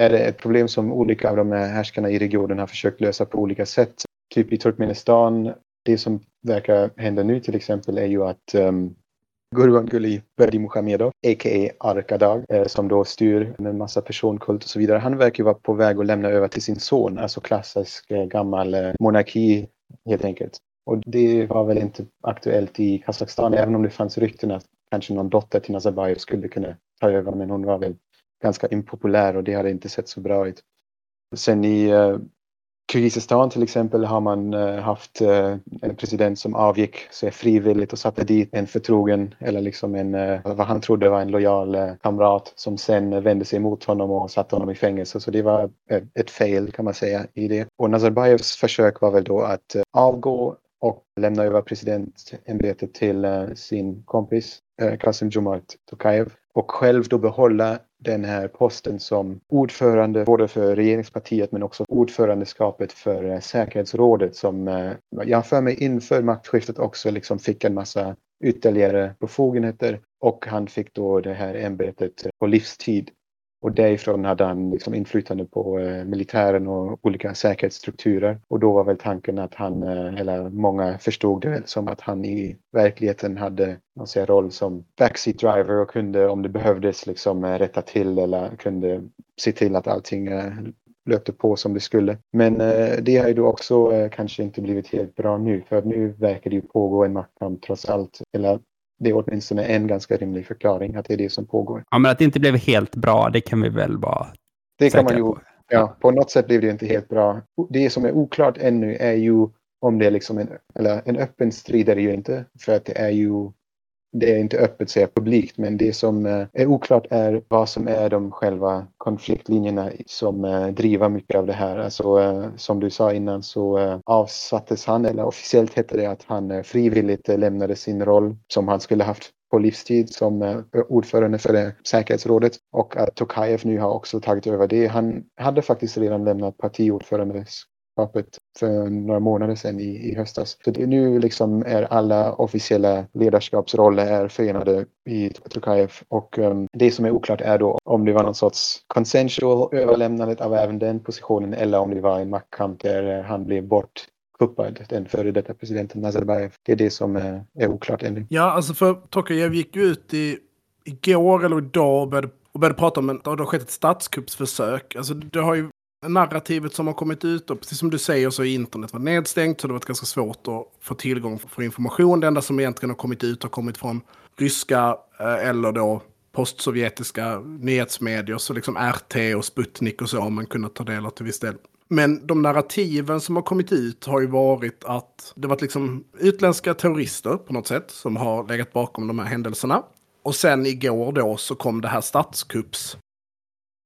är det ett problem som olika av de här härskarna i regionen har försökt lösa på olika sätt. Typ i Turkmenistan det som verkar hända nu till exempel är ju att ehm, um, Gurbanguly Berdimuhamedov, a.k.a. Arkadag, eh, som då styr med en massa personkult och så vidare. Han verkar ju vara på väg att lämna över till sin son, alltså klassisk eh, gammal eh, monarki helt enkelt. Och det var väl inte aktuellt i Kazakstan, även om det fanns rykten att kanske någon dotter till Nazarbayev skulle kunna ta över, men hon var väl ganska impopulär och det hade inte sett så bra ut. Sen i eh, Kirgizistan till exempel har man eh, haft eh, en president som avgick så frivilligt och satte dit en förtrogen eller liksom en, vad han trodde var en lojal kamrat som sen vände sig emot honom och satte honom i fängelse. Så det var ett, ett fail kan man säga i det. Och Nazarbajevs försök var väl då att avgå och lämna över presidentämbetet till sin kompis Kasim Jomart Tokayev och själv då behålla den här posten som ordförande både för regeringspartiet men också ordförandeskapet för eh, säkerhetsrådet som eh, jag för mig inför maktskiftet också liksom fick en massa ytterligare befogenheter och han fick då det här ämbetet på livstid. Och därifrån hade han liksom inflytande på eh, militären och olika säkerhetsstrukturer. Och då var väl tanken att han, eh, eller många förstod det väl som att han i verkligheten hade man säger, roll som backseat driver och kunde om det behövdes liksom eh, rätta till eller kunde se till att allting eh, löpte på som det skulle. Men eh, det har ju då också eh, kanske inte blivit helt bra nu för nu verkar det ju pågå en maktkamp trots allt. Eller det är åtminstone en ganska rimlig förklaring att det är det som pågår. Ja, men att det inte blev helt bra, det kan vi väl bara Det kan man ju, på. ja, på något sätt blev det inte helt bra. Det som är oklart ännu är ju om det är liksom en, eller en öppen strid är det ju inte. För att det är ju, det är inte öppet säga publikt, men det som eh, är oklart är vad som är de själva konfliktlinjerna som eh, driver mycket av det här. Alltså eh, som du sa innan så avsattes han, eller officiellt hette det att han frivilligt lämnade sin roll som han skulle haft på livstid som ordförande för det säkerhetsrådet och att Tokajev nu har också tagit över det. Han hade faktiskt redan lämnat partiordförandeskapet för några månader sedan i, i höstas. Så det, nu liksom är alla officiella ledarskapsroller är förenade i Tokajev och um, det som är oklart är då om det var någon sorts consensual överlämnandet av även den positionen eller om det var en maktkamp där han blev bort kuppad, den före detta presidenten Nazarbayev. Det är det som är, är oklart ännu. Ja, alltså för Tokajev gick ju ut i, igår eller idag och började, och började prata om att det har skett ett statskuppsförsök. Alltså det har ju narrativet som har kommit ut och precis som du säger så är internet varit nedstängt så det har varit ganska svårt att få tillgång för information. Det enda som egentligen har kommit ut har kommit från ryska eh, eller då postsovjetiska nyhetsmedier, så liksom RT och Sputnik och så har man kunnat ta del av till viss del. Men de narrativen som har kommit ut har ju varit att det varit liksom utländska terrorister på något sätt som har legat bakom de här händelserna. Och sen igår då så kom det här statskupps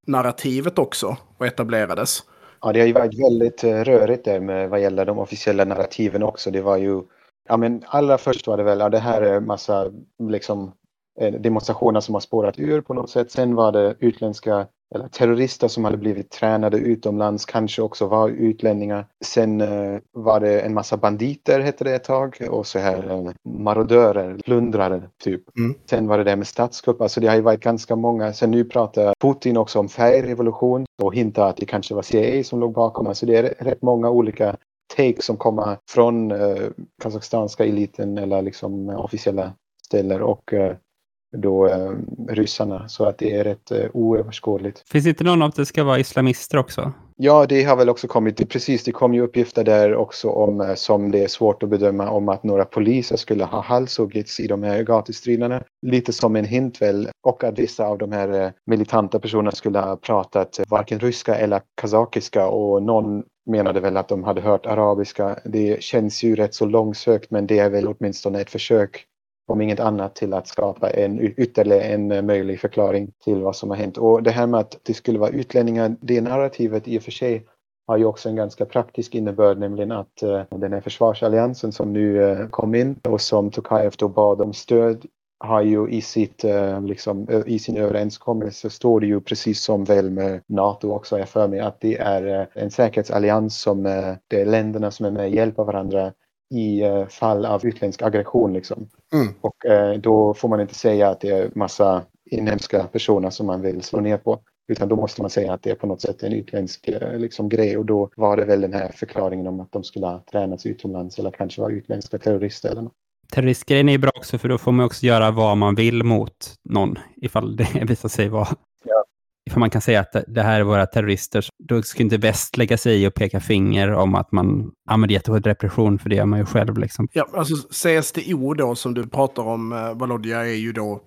narrativet också och etablerades. Ja, det har ju varit väldigt eh, rörigt där med vad gäller de officiella narrativen också. Det var ju, ja men allra först var det väl, ja det här är massa liksom demonstrationer som har spårat ur på något sätt. Sen var det utländska eller terrorister som hade blivit tränade utomlands, kanske också var utlänningar. Sen eh, var det en massa banditer, hette det ett tag, och så här eh, marodörer, plundrare typ. Mm. Sen var det det med statskupp, alltså det har ju varit ganska många. Sen nu pratar Putin också om färgrevolution och hintar att det kanske var CIA som låg bakom. Alltså det är rätt många olika take som kommer från eh, kazakstanska eliten eller liksom officiella ställen och eh, då eh, ryssarna. Så att det är rätt eh, oöverskådligt. Finns det inte någon av att det ska vara islamister också? Ja, det har väl också kommit. Det, precis, det kom ju uppgifter där också om eh, som det är svårt att bedöma om att några poliser skulle ha halshuggits i de här gatustriderna. Lite som en hint väl. Och att vissa av de här eh, militanta personerna skulle ha pratat varken ryska eller kazakiska och någon menade väl att de hade hört arabiska. Det känns ju rätt så långsökt men det är väl åtminstone ett försök om inget annat till att skapa en ytterligare en eh, möjlig förklaring till vad som har hänt. Och det här med att det skulle vara utlänningar, det narrativet i och för sig har ju också en ganska praktisk innebörd, nämligen att eh, den här försvarsalliansen som nu eh, kom in och som Tokajev då bad om stöd har ju i, sitt, liksom, i sin överenskommelse står det ju precis som väl med NATO också, jag för mig, att det är en säkerhetsallians som det är länderna som är med och hjälper varandra i eh, fall av utländsk aggression. Liksom. Mm. Och eh, då får man inte säga att det är massa inhemska personer som man vill slå ner på. Utan då måste man säga att det är på något sätt en utländsk eh, liksom, grej. Och då var det väl den här förklaringen om att de skulle ha tränats utomlands eller kanske var utländska terrorister. Eller något. Terroristgrejen är bra också, för då får man också göra vad man vill mot någon, ifall det visar sig vara. Ifall man kan säga att det här är våra terrorister, då ska inte väst lägga sig i och peka finger om att man använder jättehård repression, för det gör man ju själv. Liksom. Ja, alltså CSTO då som du pratar om, eh, är ju då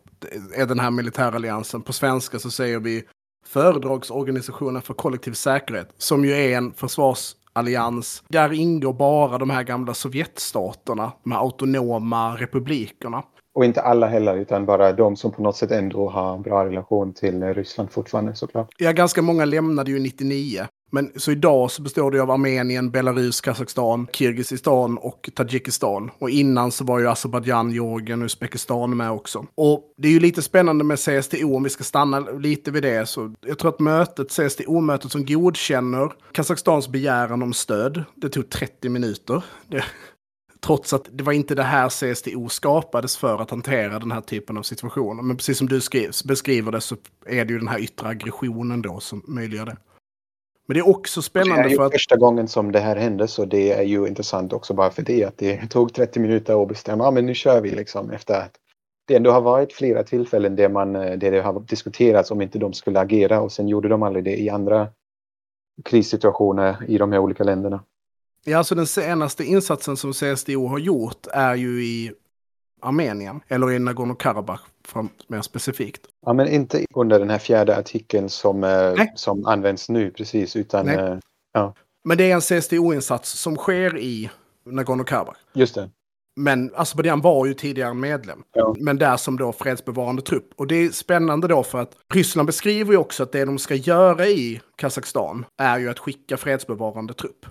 är den här militäralliansen. På svenska så säger vi Föredragsorganisationen för kollektiv säkerhet, som ju är en försvarsallians. Där ingår bara de här gamla Sovjetstaterna, de här autonoma republikerna. Och inte alla heller, utan bara de som på något sätt ändå har en bra relation till eh, Ryssland fortfarande såklart. Ja, ganska många lämnade ju 99. Men så idag så består det av Armenien, Belarus, Kazakstan, Kirgizistan och Tadzjikistan. Och innan så var ju Azerbajdzjan, Georgien och Uzbekistan med också. Och det är ju lite spännande med CSTO, om vi ska stanna lite vid det. Så jag tror att mötet, CSTO-mötet som godkänner Kazakstans begäran om stöd, det tog 30 minuter. Det, Trots att det var inte det här CSTO skapades för att hantera den här typen av situationer. Men precis som du skrivs, beskriver det så är det ju den här yttre aggressionen då som möjliggör det. Men det är också spännande det är för att... första gången som det här hände så det är ju intressant också bara för det att det tog 30 minuter att bestämma, ja men nu kör vi liksom efter att det ändå har varit flera tillfällen där, man, där det har diskuterats om inte de skulle agera och sen gjorde de aldrig det i andra krissituationer i de här olika länderna. Ja, alltså den senaste insatsen som CSDO har gjort är ju i Armenien, eller i Nagorno-Karabach mer specifikt. Ja, men inte under den här fjärde artikeln som, eh, som används nu precis, utan... Eh, ja. Men det är en CSDO-insats som sker i Nagorno-Karabach. Just det. Men Azerbajdzjan var ju tidigare medlem. Ja. Men där som då fredsbevarande trupp. Och det är spännande då för att Ryssland beskriver ju också att det de ska göra i Kazakstan är ju att skicka fredsbevarande trupp.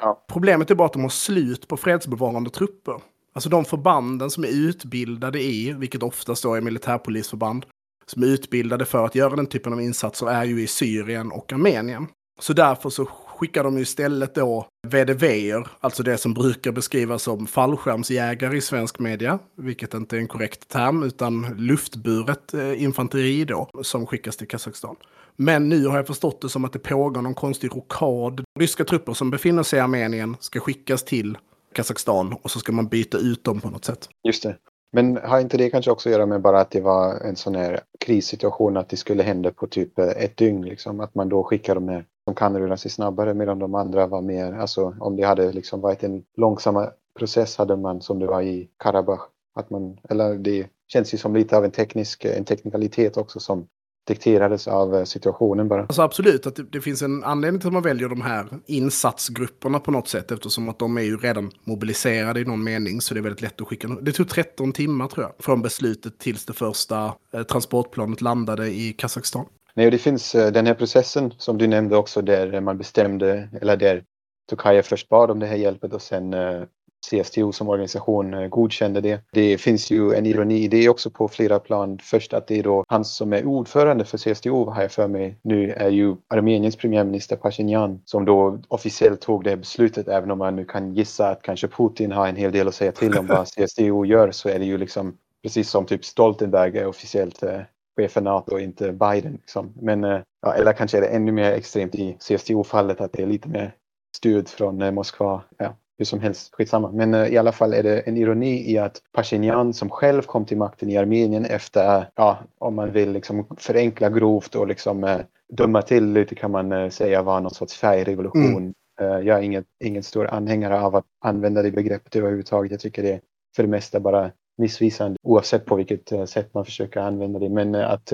Ja. Problemet är bara att de har slut på fredsbevarande trupper. Alltså de förbanden som är utbildade i, vilket oftast då är militärpolisförband, som är utbildade för att göra den typen av insatser är ju i Syrien och Armenien. Så därför så skickar de ju istället då VDVer, alltså det som brukar beskrivas som fallskärmsjägare i svensk media, vilket inte är en korrekt term, utan luftburet eh, infanteri då, som skickas till Kazakstan. Men nu har jag förstått det som att det pågår någon konstig rokad. Ryska trupper som befinner sig i Armenien ska skickas till Kazakstan och så ska man byta ut dem på något sätt. Just det. Men har inte det kanske också att göra med bara att det var en sån här krissituation att det skulle hända på typ eh, ett dygn liksom? Att man då skickar de här som kan röra sig snabbare medan de andra var mer, alltså om det hade liksom varit en långsammare process hade man som det var i Karabach. Att man, eller det känns ju som lite av en teknisk, en teknikalitet också som dikterades av eh, situationen bara. Alltså absolut, att det, det, finns en anledning till att man väljer de här insatsgrupperna på något sätt eftersom att de är ju redan mobiliserade i någon mening så det är väldigt lätt att skicka. Det tog 13 timmar tror jag från beslutet tills det första eh, transportplanet landade i Kazakstan. Nej, det finns eh, den här processen som du nämnde också där man bestämde, eller där Tokajev först bad om det här hjälpet och sen eh, CSTO som organisation eh, godkände det. Det finns ju en ironi i det också på flera plan. Först att det är då han som är ordförande för CSTO har jag för mig nu är ju Armeniens premiärminister Pashinyan som då officiellt tog det beslutet även om man nu kan gissa att kanske Putin har en hel del att säga till om vad CSTO gör så är det ju liksom precis som typ Stoltenberg är officiellt eh, chef för NATO och inte Biden. Liksom. Men, eh, ja, eller kanske är det ännu mer extremt i CSTO-fallet att det är lite mer stöd från Moskva. Ja, hur som helst, skitsamma. Men uh, i alla fall är det en ironi i att Pashinyan som själv kom till makten i Armenien efter, ja, om man vill liksom förenkla grovt och liksom uh, döma till lite kan man uh, säga var någon sorts färgrevolution. Mm. jag är ingen, ingen stor anhängare av att använda det begreppet överhuvudtaget. Jag tycker det är för det mesta bara missvisande oavsett på vilket sätt man försöker använda det. Men att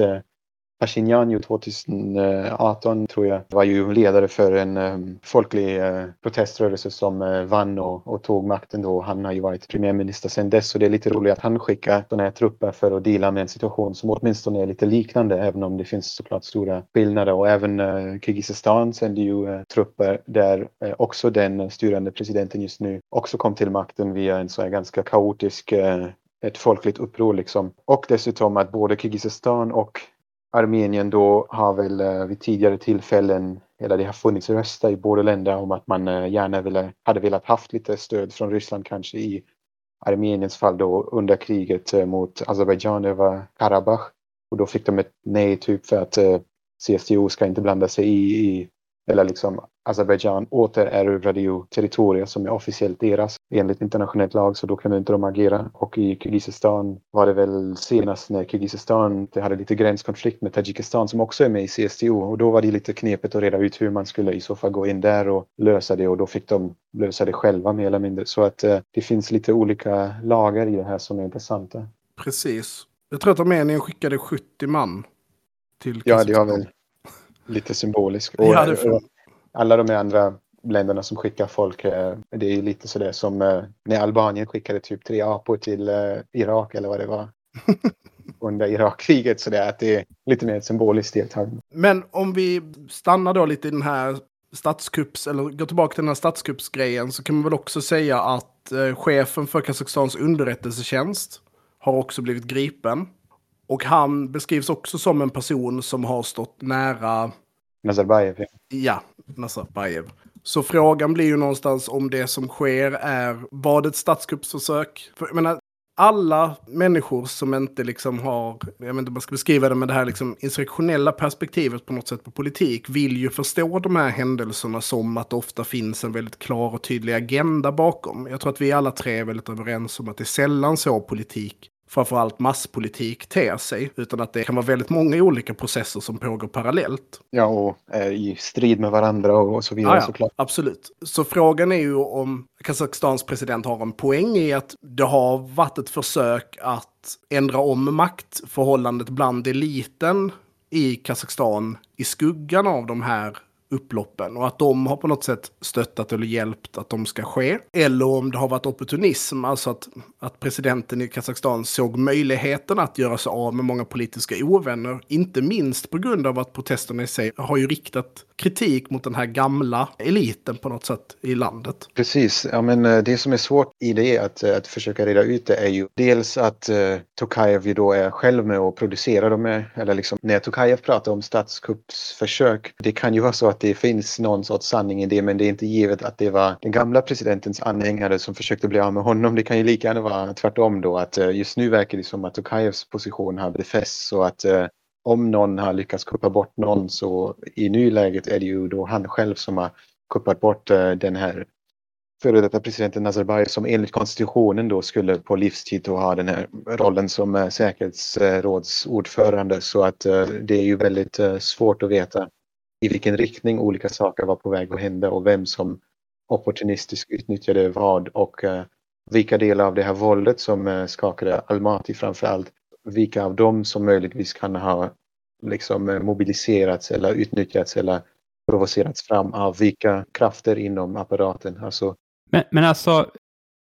Pashinyan 2018 tror jag var ju ledare för en um, folklig uh, proteströrelse som uh, vann och, och, tog makten då. Han har ju varit premiärminister sedan dess så det är lite roligt att han skickar sådana här trupper för att dela med en situation som åtminstone är lite liknande även om det finns såklart stora skillnader och även uh, Kirgizistan sänder ju trupper där också den styrande presidenten just nu också kom till makten via en så här ganska kaotisk ett folkligt uppror liksom. Och dessutom att både Kirgizistan och Armenien då har väl eh, vid tidigare tillfällen, eller det har funnits röster i båda länder om att man eh, gärna ville, hade velat haft lite stöd från Ryssland kanske i Armeniens fall då under kriget eh, mot Azerbajdzjan över Karabach. Och då fick de ett nej typ för att CSTO ska inte blanda sig i, i eller liksom Azerbajdzjan återerövrade ju territorier som är officiellt deras enligt internationell lag så då kunde inte de agera. Och i Kirgizistan var det väl senast när Kirgizistan det hade lite gränskonflikt med Tadzjikistan som också är med i CSTO och då var det lite knepigt att reda ut hur man skulle i så fall gå in där och lösa det och då fick de lösa det själva mer eller mindre. Så att eh, det finns lite olika lagar i det här som är intressanta. Precis. Jag tror att Armenien skickade 70 man till Ja, det har väl lite symboliskt. Och, ja, det alla de andra länderna som skickar folk, eh, det är lite sådär som eh, när Albanien skickade typ tre apor till eh, Irak eller vad det var. under Irakkriget så det att det är lite mer ett symboliskt deltagande. Men om vi stannar då lite i den här statskupps, eller går tillbaka till den här statskuppsgrejen så kan man väl också säga att eh, chefen för Kazakstans underrättelsetjänst har också blivit gripen. Och han beskrivs också som en person som har stått nära Nazarbayev. Ja, Nazarbayev. Så frågan blir ju någonstans om det som sker är, var det ett statskuppsförsök? För, jag menar, alla människor som inte liksom har, jag vet inte om man ska beskriva det med det här liksom insurrektionella perspektivet på något sätt på politik, vill ju förstå de här händelserna som att det ofta finns en väldigt klar och tydlig agenda bakom. Jag tror att vi alla tre är väldigt överens om att det är sällan så politik framförallt masspolitik ter sig, utan att det kan vara väldigt många olika processer som pågår parallellt. Ja, och är i strid med varandra och så vidare ah, ja, såklart. Absolut. Så frågan är ju om Kazakstans president har en poäng i att det har varit ett försök att ändra om maktförhållandet bland eliten i Kazakstan i skuggan av de här upploppen och att de har på något sätt stöttat eller hjälpt att de ska ske. Eller om det har varit opportunism, alltså att, att presidenten i Kazakstan såg möjligheten att göra sig av med många politiska ovänner, inte minst på grund av att protesterna i sig har ju riktat kritik mot den här gamla eliten på något sätt i landet. Precis, ja men eh, det som är svårt i det att, eh, att försöka reda ut det är ju dels att eh, Tokajev ju då är själv med och producerar dem, med, eller liksom när Tokajev pratar om statskuppsförsök, det kan ju vara så att det finns någon sorts sanning i det men det är inte givet att det var den gamla presidentens anhängare som försökte bli av med honom. Det kan ju lika gärna vara tvärtom då att eh, just nu verkar det som att Tokajevs position har befästs så att eh, om någon har lyckats kuppa bort någon så i nuläget är det ju då han själv som har kuppat bort eh, den här före detta presidenten Nazarbayev som enligt konstitutionen då skulle på livstid ha den här rollen som säkerhetsrådsordförande så att det är ju väldigt svårt att veta i vilken riktning olika saker var på väg att hända och vem som opportunistiskt utnyttjade vad och uh, vilka delar av det här våldet som uh, skakade Almaty framför allt. Vilka av dem som möjligtvis kan ha liksom eh, mobiliserats eller utnyttjats eller provocerats fram av vilka krafter inom apparaten. Alltså, men, men alltså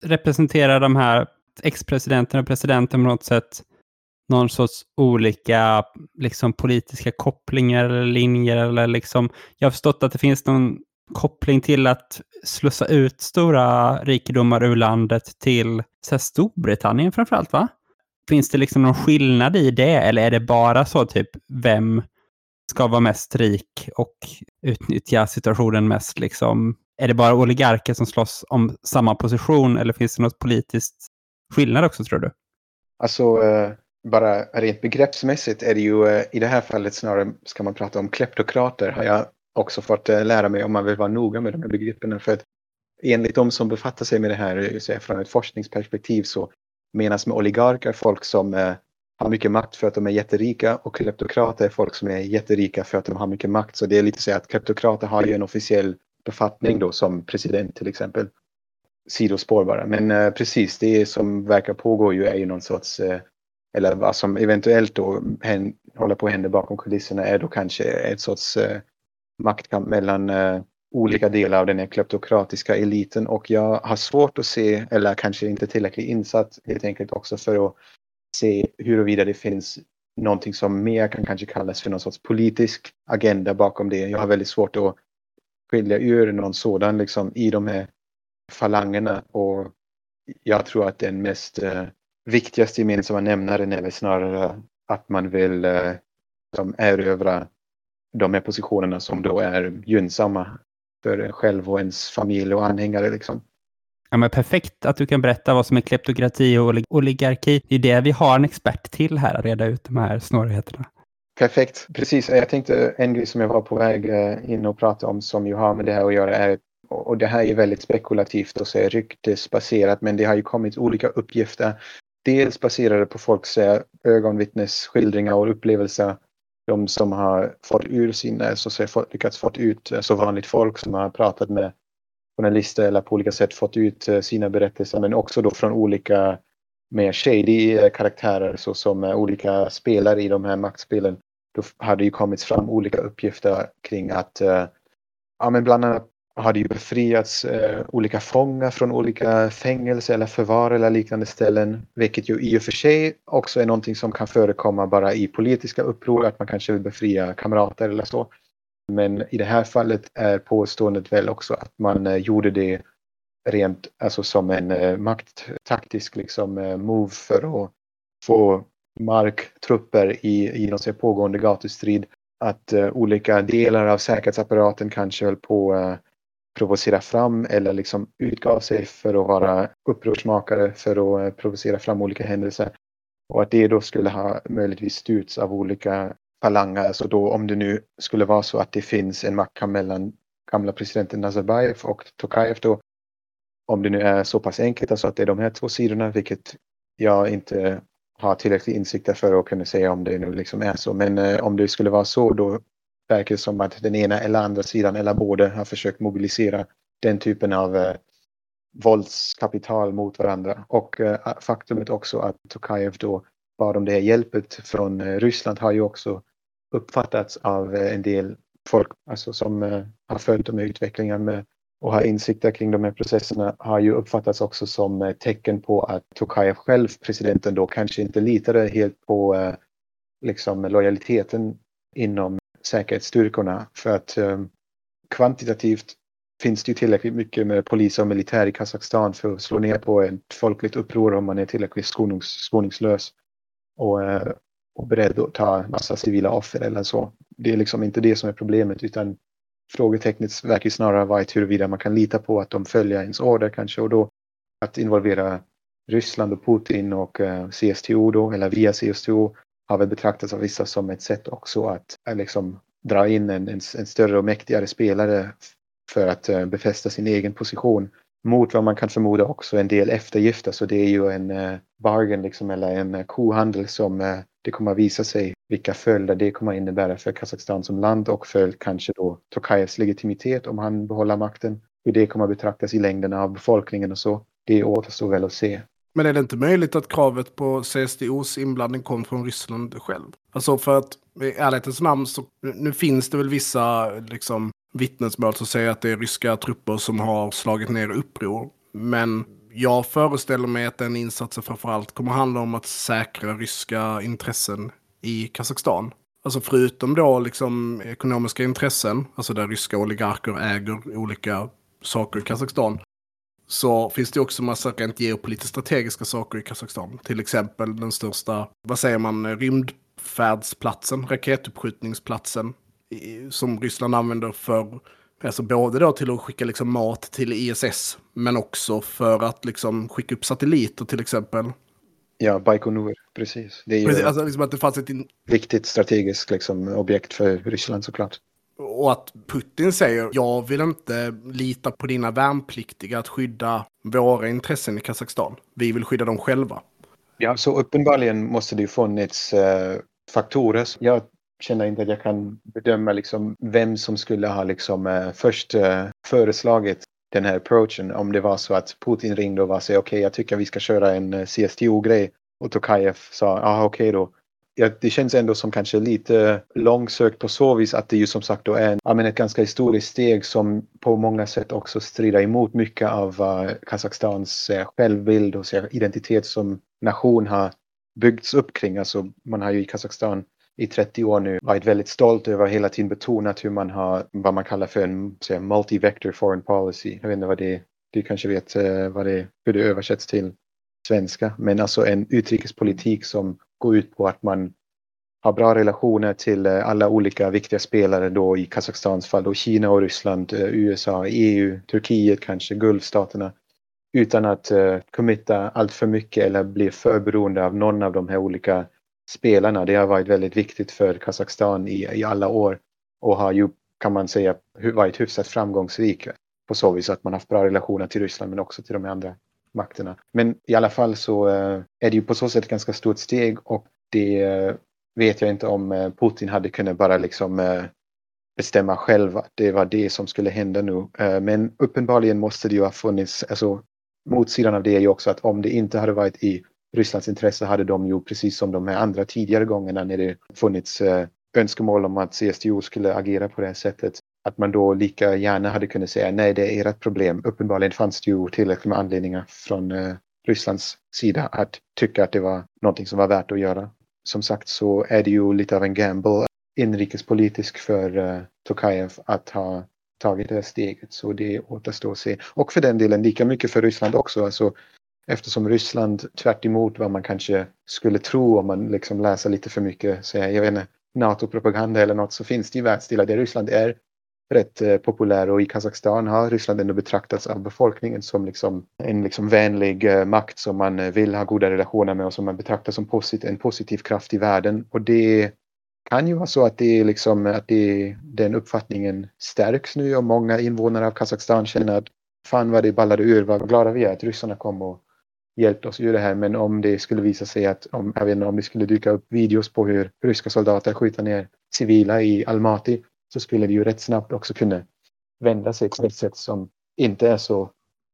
representerar de här ex-presidenten och presidenten på något sätt någon sorts olika liksom, politiska kopplingar eller linjer. Eller liksom, jag har förstått att det finns någon koppling till att slussa ut stora rikedomar ur landet till så här, Storbritannien framförallt, va? Finns det liksom någon skillnad i det eller är det bara så typ vem ska vara mest rik och utnyttja situationen mest liksom? Är det bara oligarker som slåss om samma position eller finns det något politiskt skillnad också tror du? Alltså, eh, bara rent begreppsmässigt är det ju eh, i det här fallet snarare ska man prata om kleptokrater har jag också fått eh, lära mig om man vill vara noga med de här begreppen. För att enligt de som befattar sig med det här eh, från ett forskningsperspektiv så menas med oligarker folk som har mycket makt för att de är jätterika och kleptokrater är folk som är jätterika för att de har mycket makt. Så det är lite så att kleptokrater har ju en officiell befattning då som president till exempel. Sidospår bara. Men precis, det som verkar pågå ju är ju någon sorts eller vad som eventuellt då håller på att hända bakom kulisserna är då kanske ett sorts eh, maktkamp mellan eh, olika delar av den här kleptokratiska eliten och jag har svårt att se, eller kanske inte tillräckligt insatt helt enkelt också för att se huruvida det finns någonting som mer kan kanske kallas för någon sorts politisk agenda bakom det. Jag har väldigt svårt att skilja ur någon sådan liksom i de här falangerna och jag tror att den mest eh, viktigaste gemensamma nämnaren är väl snarare att man vill eh, erövra de här positionerna som då är gynnsamma för en själv och ens familj och anhängare. Liksom. Ja, men perfekt att du kan berätta vad som är kleptokrati och oligarki. Det är det vi har en expert till här, att reda ut de här snårigheterna. Perfekt, precis. Jag tänkte en grej som jag var på väg eh, in och prata om som ju har med det här att göra är och det här är väldigt spekulativt och så är ryktesbaserat men det har ju kommit olika uppgifter. Dels baserade på folks eh, ögonvittnesskildringar och upplevelser de som har fått ur sina, eh, så att säga, lyckats få ut, alltså vanligt folk som har pratat med journalister eller på olika sätt fått ut sina berättelser men också då från olika mer shady karaktärer såsom olika spelare i de här maktspelen. Då har det ju kommit fram olika uppgifter kring att ja, men bland annat har det ju befriats eh, olika fångar från olika fängelser eller förvar eller liknande ställen. Vilket ju i och för sig också är någonting som kan förekomma bara i politiska uppror, att man kanske vill befria kamrater eller så. Men i det här fallet är påståendet väl också att man eh, gjorde det rent alltså som en eh, makttaktisk liksom, eh, move för att få marktrupper i, i någon pågående gatustrid. Att eh, olika delar av säkerhetsapparaten kanske höll på eh, provocera fram eller liksom utgav sig för att vara upprorsmakare för att eh, provocera fram olika händelser. Och att det då skulle ha möjligtvis styrts av olika falanger. Alltså då om det nu skulle vara så att det finns en macka mellan gamla presidenten Nazarbayev och Tokajev då. Om det nu är så pass enkelt, alltså att det är de här två sidorna, vilket jag inte har tillräcklig insikt för att kunna säga om det nu liksom är så. Men eh, om det skulle vara så då verkar som att den ena eller andra sidan eller båda har försökt mobilisera den typen av eh, våldskapital mot varandra. Och eh, faktumet också att Tokajev då bad om det här hjälpet från eh, Ryssland har ju också uppfattats av eh, en del folk alltså som eh, har följt de här utvecklingarna med, och har insikter kring de här processerna har ju uppfattats också som eh, tecken på att Tokajev själv, presidenten då, kanske inte litade helt på eh, liksom lojaliteten inom säkerhetsstyrkorna för att ehm, kvantitativt finns det ju tillräckligt mycket med polis och militär i Kazakstan för att slå ner på ett folkligt uppror om man är tillräckligt skonings, skoningslös och, eh, och beredd att ta massa civila offer eller så. Det är liksom inte det som är problemet utan frågetecknet verkar snarare vara huruvida man kan lita på att de följer ens order kanske och då att involvera Ryssland och Putin och eh, CSTO då, eller via CSTO har väl betraktats av vissa som ett sätt också att liksom dra in en, en, en större och mäktigare spelare för att uh, befästa sin egen position mot vad man kan förmoda också en del eftergifter. Så det är ju en uh, bargain liksom, eller en uh, kohandel som uh, det kommer att visa sig vilka följder det kommer att innebära för Kazakstan som land och för kanske då Tokajevs legitimitet om han behåller makten. Hur det kommer att betraktas i längden av befolkningen och så. Det återstår väl att se. Men är det inte möjligt att kravet på CSDOs inblandning kom från Ryssland själv? Alltså för att i ärlighetens namn så nu finns det väl vissa liksom, vittnesmål som säger att det är ryska trupper som har slagit ner uppror. Men jag föreställer mig att den insatsen framförallt kommer handla om att säkra ryska intressen i Kazakstan. Alltså förutom då liksom ekonomiska intressen, alltså där ryska oligarker äger olika saker i Kazakstan, så finns det också massa rent geopolitiskt strategiska saker i Kazakstan. Till exempel den största, vad säger man, rymdfärdsplatsen, raketuppskjutningsplatsen som Ryssland använder för, alltså både då till att skicka liksom mat till ISS, men också för att liksom skicka upp satelliter till exempel. Ja, Baikonur, precis. Det är ju precis, alltså liksom att det fanns ett viktigt strategiskt liksom, objekt för Ryssland såklart. Och att Putin säger jag vill inte lita på dina värnpliktiga att skydda våra intressen i Kazakstan. Vi vill skydda dem själva. Ja, så uppenbarligen måste det ju funnits eh, faktorer. Jag känner inte att jag kan bedöma liksom vem som skulle ha liksom, eh, först eh, föreslagit den här approachen. Om det var så att Putin ringde och var så okej, okay, jag tycker vi ska köra en eh, CSTO-grej. Och Tokajev sa, ja okej okay då ja, det känns ändå som kanske lite långsökt på så vis att det ju som sagt då är en, ja, ett ganska historiskt steg som på många sätt också strider emot mycket av vad Kazakstans självbild och identitet som nation har byggts upp kring. Alltså man har ju i Kazakstan i 30 år nu varit väldigt stolt över hela tiden betonat hur man har vad man kallar för en multi-vector foreign policy. Jag vet inte vad det du kanske vet eh, vad det, hur det översätts till svenska, men alltså en utrikespolitik som gå ut på att man har bra relationer till eh, alla olika viktiga spelare då i Kazakstans fall då Kina och Ryssland, eh, USA, EU, Turkiet kanske, Gulfstaterna utan att uh, committa allt för mycket eller bli för beroende av någon av de här olika spelarna. Det har varit väldigt viktigt för Kazakstan i, i alla år och har ju, kan man säga, varit hyfsat framgångsrik på så vis att man haft bra relationer till Ryssland men också till de andra makterna. Men i alla fall så eh, är det ju på så sätt ett ganska stort steg och det eh, vet jag inte om eh, Putin hade kunnat bara liksom bestämma själv att det var det som skulle hända nu. Men uppenbarligen måste det ju ha funnits, alltså motsidan av det är ju också att om det inte hade varit i Rysslands intresse hade de ju precis som de här andra tidigare gångerna när det funnits önskemål om att CSTO skulle agera på det här sättet att man då lika gärna hade kunnat säga nej, det är ert problem. Uppenbarligen fanns det ju tillräckligt med anledningar från eh, Rysslands sida att tycka att det var någonting som var värt att göra. Som sagt så är det ju lite av en gamble inrikespolitisk för eh, Tokajev att ha tagit det här steget. Så det återstår att se. Och för den delen lika mycket för Ryssland också. Alltså, eftersom Ryssland tvärt vad man kanske skulle tro om man liksom läser lite för mycket, så jag vet inte, NATO-propaganda eller något så finns det ju världsdelar där Ryssland är rätt eh, populär och i Kazakstan har Ryssland ändå betraktats av befolkningen som liksom en liksom vänlig eh, makt som man eh, vill ha goda relationer med och som man betraktar som posit en positiv kraft i världen. Och det kan ju vara så att, det är liksom, att det, den uppfattningen stärks nu och många invånare av Kazakstan känner att fan vad det ballade ur, vad glada vi är att ryssarna kom och hjälpte oss ur det här. Men om det skulle visa sig att, om, jag vet inte, om det skulle dyka upp videos på hur ryska soldater skjuter ner civila i Almaty så skulle det ju rätt snabbt också kunna vända sig på ett sätt som inte är så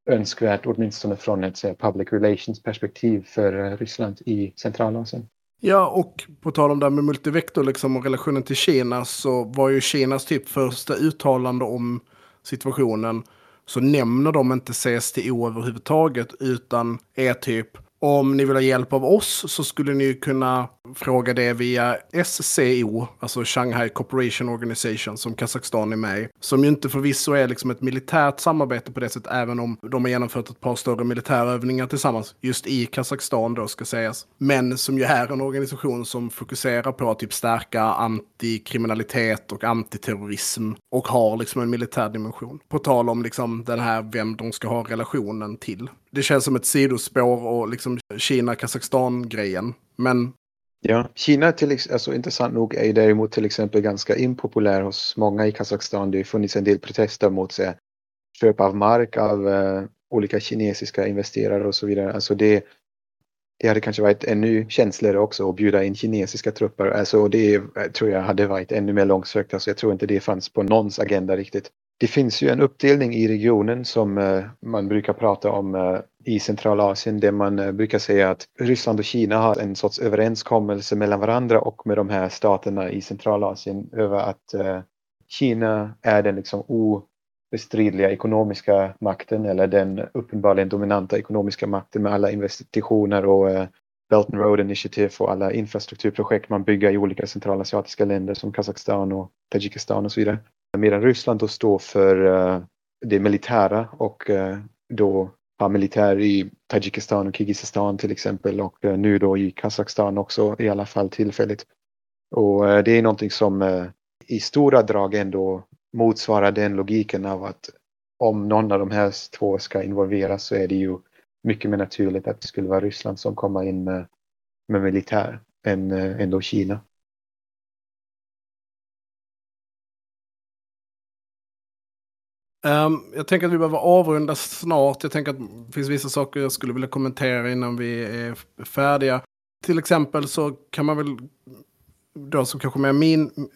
önskvärt, åtminstone från ett public relations perspektiv för eh, Ryssland i Centralasien. Ja, och på tal om det här med multivektor liksom, och relationen till Kina så var ju Kinas typ första uttalande om situationen så nämner de inte CSTO överhuvudtaget utan är typ om ni vill ha hjälp av oss så skulle ni kunna fråga det via SCO, alltså Shanghai Cooperation Organization, som Kazakstan är med i. Som ju inte förvisso är liksom ett militärt samarbete på det sättet, även om de har genomfört ett par större militärövningar tillsammans, just i Kazakstan då ska sägas. Men som ju är en organisation som fokuserar på att typ stärka antikriminalitet och antiterrorism och har liksom en militär dimension. På tal om liksom den här vem de ska ha relationen till. Det känns som ett sidospår och liksom Kina-Kazakstan-grejen. Men Ja, Kina till, alltså, intressant nog är däremot till exempel ganska impopulär hos många i Kazakstan. Det har funnits en del protester mot sig, köp av mark av uh, olika kinesiska investerare och så vidare. Alltså det, det hade kanske varit ännu känsligare också att bjuda in kinesiska trupper. Alltså det tror jag hade varit ännu mer långsökt. Alltså jag tror inte det fanns på någons agenda riktigt. Det finns ju en uppdelning i regionen som eh, man brukar prata om eh, i Centralasien där man eh, brukar säga att Ryssland och Kina har en sorts överenskommelse mellan varandra och med de här staterna i Centralasien över att Kina är den liksom obestridliga ekonomiska makten eller den uppenbarligen dominanta ekonomiska makten med alla investitioner och Belt and Road Initiative och alla infrastrukturprojekt man bygger i olika centralasiatiska länder som Kazakstan och Tadzjikistan och så vidare. Medan Ryssland då står för uh, det militära och uh, då har militär i Tadzjikistan och Kirgizistan till exempel och uh, nu då i Kazakstan också i alla fall tillfälligt. Och det är någonting som i stora drag ändå motsvarar den logiken av att om någon av de här två ska involveras så är det ju mycket mer naturligt att det skulle vara Ryssland som kommer in med, med militär än, än då Kina. Um, jag tänker att vi behöver avrunda snart. Jag tänker att det finns vissa saker jag skulle vilja kommentera innan vi är färdiga. Till exempel så kan man väl, då som kanske mer min,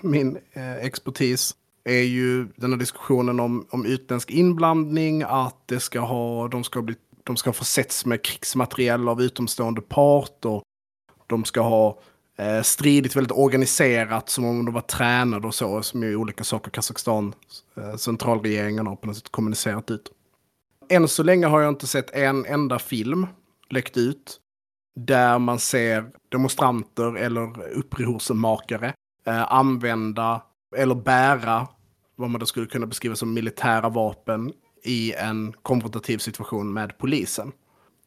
min eh, expertis, är ju den här diskussionen om, om utländsk inblandning, att det ska ha, de ska bli de ska försetts med krigsmateriel av utomstående part och de ska ha eh, stridit väldigt organiserat som om de var tränade och så, som i olika saker Kazakstan, eh, centralregeringen har på något sätt kommunicerat ut. Än så länge har jag inte sett en enda film läckt ut där man ser demonstranter eller upprorsmakare eh, använda eller bära vad man då skulle kunna beskriva som militära vapen i en konfrontativ situation med polisen.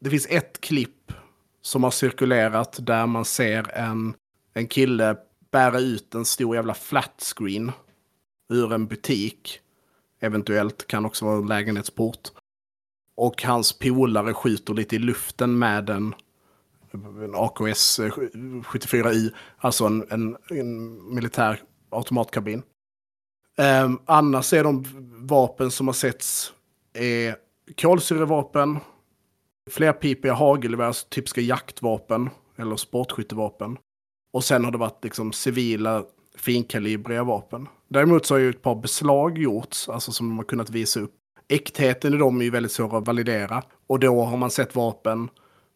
Det finns ett klipp som har cirkulerat där man ser en, en kille bära ut en stor jävla flat screen ur en butik. Eventuellt kan också vara en lägenhetsport. Och hans polare skjuter lite i luften med en, en AKS 74i, alltså en, en, en militär automatkabin. Um, annars är de vapen som har setts är kolsyrevapen, flerpipiga hagelgevär, typiska jaktvapen eller sportskyttevapen. Och sen har det varit liksom civila finkalibriga vapen. Däremot så har ju ett par beslag gjorts, alltså som de har kunnat visa upp. Äktheten i dem är ju väldigt svår att validera. Och då har man sett vapen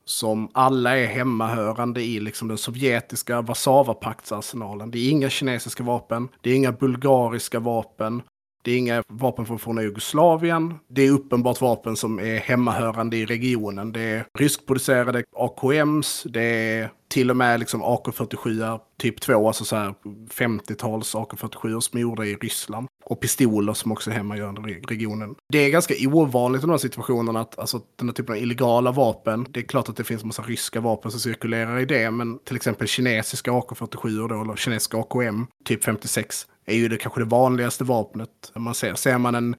som alla är hemmahörande i liksom den sovjetiska Warszawapaktsarsenalen. Det är inga kinesiska vapen, det är inga bulgariska vapen, det är inga vapen från forna Jugoslavien. Det är uppenbart vapen som är hemmahörande i regionen. Det är ryskproducerade AKMs, det är till och med liksom AK47 typ 2, alltså så här 50-tals AK47 som är gjorda i Ryssland. Och pistoler som också är hemmagörande i regionen. Det är ganska ovanligt i de här situationerna att alltså, den här typen av illegala vapen, det är klart att det finns massa ryska vapen som cirkulerar i det, men till exempel kinesiska AK47 då, eller kinesiska AKM, typ 56, är ju det kanske det vanligaste vapnet man ser. Ser man en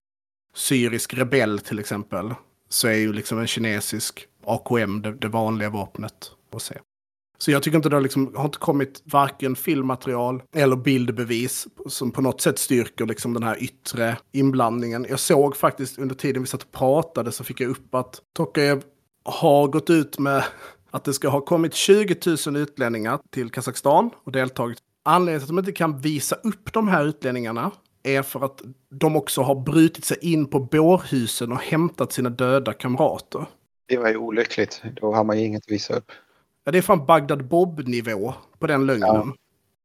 syrisk rebell till exempel, så är ju liksom en kinesisk AKM det, det vanliga vapnet att se. Så jag tycker inte det har, liksom, har inte kommit varken filmmaterial eller bildbevis som på något sätt styrker liksom den här yttre inblandningen. Jag såg faktiskt under tiden vi satt och pratade så fick jag upp att Tokajev har gått ut med att det ska ha kommit 20 000 utlänningar till Kazakstan och deltagit. Anledningen till att de inte kan visa upp de här utlänningarna är för att de också har brutit sig in på bårhusen och hämtat sina döda kamrater. Det var ju olyckligt. Då har man ju inget att visa upp. Ja, det är fan Bagdad Bob-nivå på den lögnen. Ja.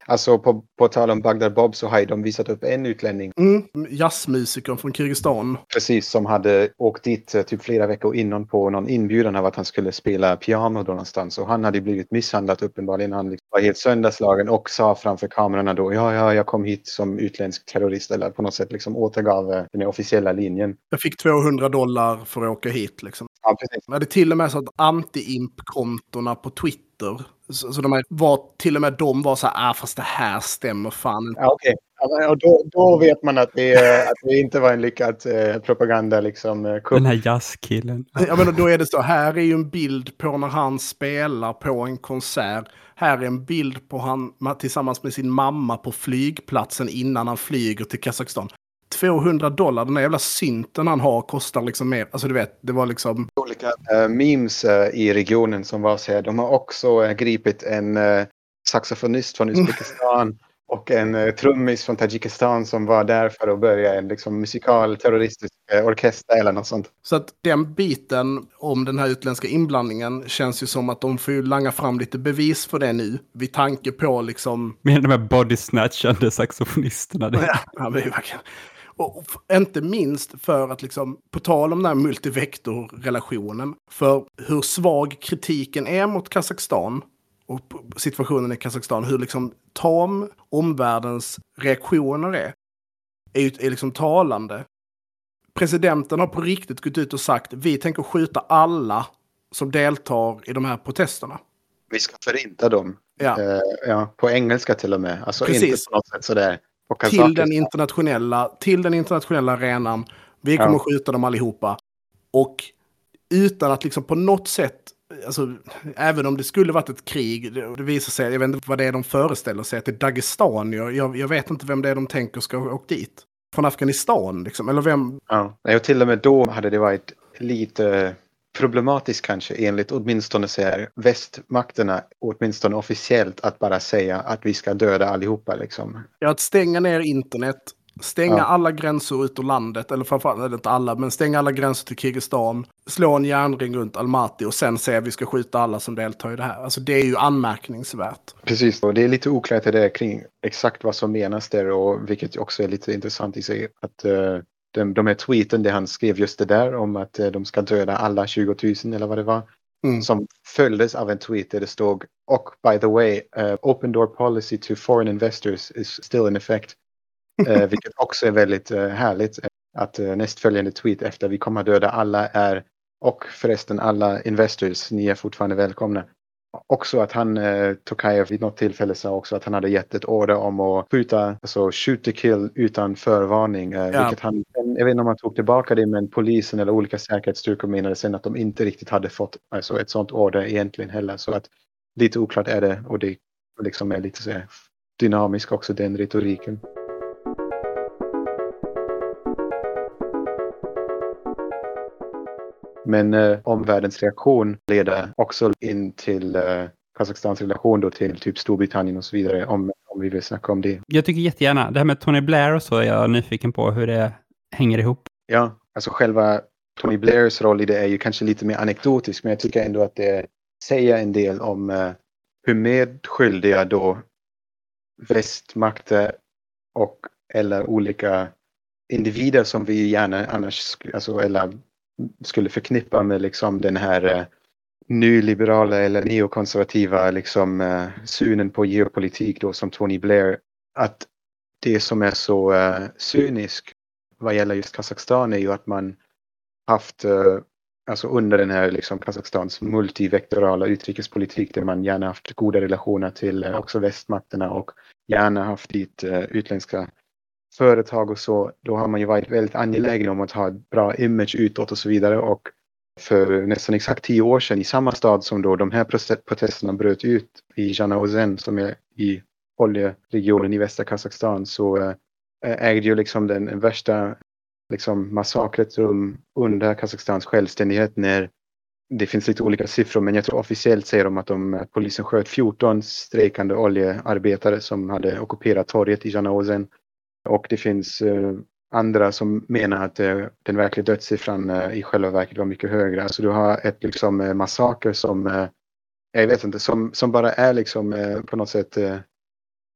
Alltså på, på tal om Bagdad Bob så har de visat upp en utlänning. Mm, jazzmusikern från Kirgizistan. Precis, som hade åkt dit eh, typ flera veckor innan på någon inbjudan av att han skulle spela piano då någonstans. Och han hade blivit misshandlad uppenbarligen. Han liksom var helt sönderslagen och sa framför kamerorna då ja, ja, jag kom hit som utländsk terrorist eller på något sätt liksom återgav eh, den officiella linjen. Jag fick 200 dollar för att åka hit liksom. Ja, precis. Det är till och med så att anti-imp-kontona på Twitter så, så de var, till och med de var så här, ah, fast det här stämmer fan inte. Ja, okay. ja, och då, då vet man att det, att det inte var en lyckad eh, propaganda. Liksom, eh, Den här jazzkillen. Ja, men då är det så, här är ju en bild på när han spelar på en konsert. Här är en bild på han tillsammans med sin mamma på flygplatsen innan han flyger till Kazakstan. 200 dollar, den där jävla synten han har kostar liksom mer. Alltså du vet, det var liksom... Olika uh, memes uh, i regionen som var så här, de har också uh, gripit en saxofonist från Uzbekistan och en trummis från Tadzjikistan som var där för att börja en liksom, musikal terroristisk orkester eller något sånt. Så att den biten om den här utländska inblandningen känns ju som att de får langa fram lite bevis för det nu. Vid tanke på liksom... Med de här body snatchande saxofonisterna. Ja, ja, men verkligen. Och inte minst för att liksom, på tal om den här multivektorrelationen, för hur svag kritiken är mot Kazakstan och situationen i Kazakstan, hur liksom tam omvärldens reaktioner är, är, ju, är liksom talande. Presidenten har på riktigt gått ut och sagt vi tänker skjuta alla som deltar i de här protesterna. Vi ska förinta dem. Ja. Uh, ja, på engelska till och med. Alltså Precis. inte på något sätt sådär. Till den, internationella, till den internationella arenan. Vi kommer Ja. skjuta dem allihopa. Och utan att liksom på något sätt, alltså, även om det skulle varit ett krig, det, visar sig, jag vet inte vad det är de föreställer sig, att det är Dagestanier. Jag, jag vet inte vem det är de tänker ska åkt dit. Från Afghanistan liksom, eller vem? Ja, och till och med då hade det varit lite problematiskt kanske enligt åtminstone så här, västmakterna, åtminstone officiellt, att bara säga att vi ska döda allihopa liksom. Ja, att stänga ner internet, stänga Ja. alla gränser ut ur landet, eller framförallt, eller inte alla, men stänga alla gränser till Kirgizistan, slå en järnring runt Almaty och sen säga att vi ska skjuta alla som deltar i det här. Alltså det är ju anmärkningsvärt. Precis, och det är lite oklart det där kring exakt vad som menas där och vilket också är lite intressant i sig. Att uh, de, de här tweeten där han skrev just det där om att eh, de ska döda alla 20 000 eller vad det var. Mm. Som följdes av en tweet där det stod och by the way, uh, open door policy to foreign investors is still in effect. Eh, vilket också är väldigt eh, härligt. Att uh, nästföljande tweet efter vi kommer döda alla är och förresten alla investors, ni är fortfarande välkomna. Också att han, eh, Tokajev, vid något tillfälle sa också att han hade gett ett order om att skjuta, alltså shoot to kill utan förvarning. Eh, Ja. Vilket han, jag vet inte om han tog tillbaka det, men polisen eller olika säkerhetsstyrkor menade sen att de inte riktigt hade fått alltså, ett sånt order egentligen heller. Så att lite oklart är det och det liksom är lite så här dynamisk också den retoriken. Men eh, omvärldens reaktion leder också in till eh, Kazakstans relation då till typ Storbritannien och så vidare om, om vi vill snacka om det. Jag tycker jättegärna, det här med Tony Blair och så är jag nyfiken på hur det hänger ihop. Ja, alltså själva Tony Blairs roll i det är ju kanske lite mer anekdotisk men jag tycker ändå att det säger en del om eh, hur medskyldiga då västmakter och eller olika individer som vi gärna annars alltså, eller skulle förknippa med liksom den här eh, nyliberala eller neokonservativa liksom, eh, synen på geopolitik då som Tony Blair. Att det som är så eh, cyniskt vad gäller just Kazakstan är ju att man haft, eh, alltså under den här liksom Kazakstans multivektorala utrikespolitik där man gärna haft goda relationer till eh, också västmakterna och gärna haft dit eh, utländska företag och så, då har man ju varit väldigt angelägen om att ha ett bra image utåt och så vidare. Och för nästan exakt tio år sedan i samma stad som då de här protesterna bröt ut i Janaozen som är i oljeregionen i västra Kazakstan så eh, ägde ju liksom den värsta liksom massakret rum under Kazakstans självständighet när det finns lite olika siffror men jag tror officiellt säger de att de, polisen sköt 14 strejkande oljearbetare som hade ockuperat torget i Janaozen. Och det finns eh, andra som menar att eh, den verkliga dödssiffran eh, i själva verket var mycket högre. Alltså du har ett liksom massaker som, jag vet inte, som, som bara är liksom på något sätt,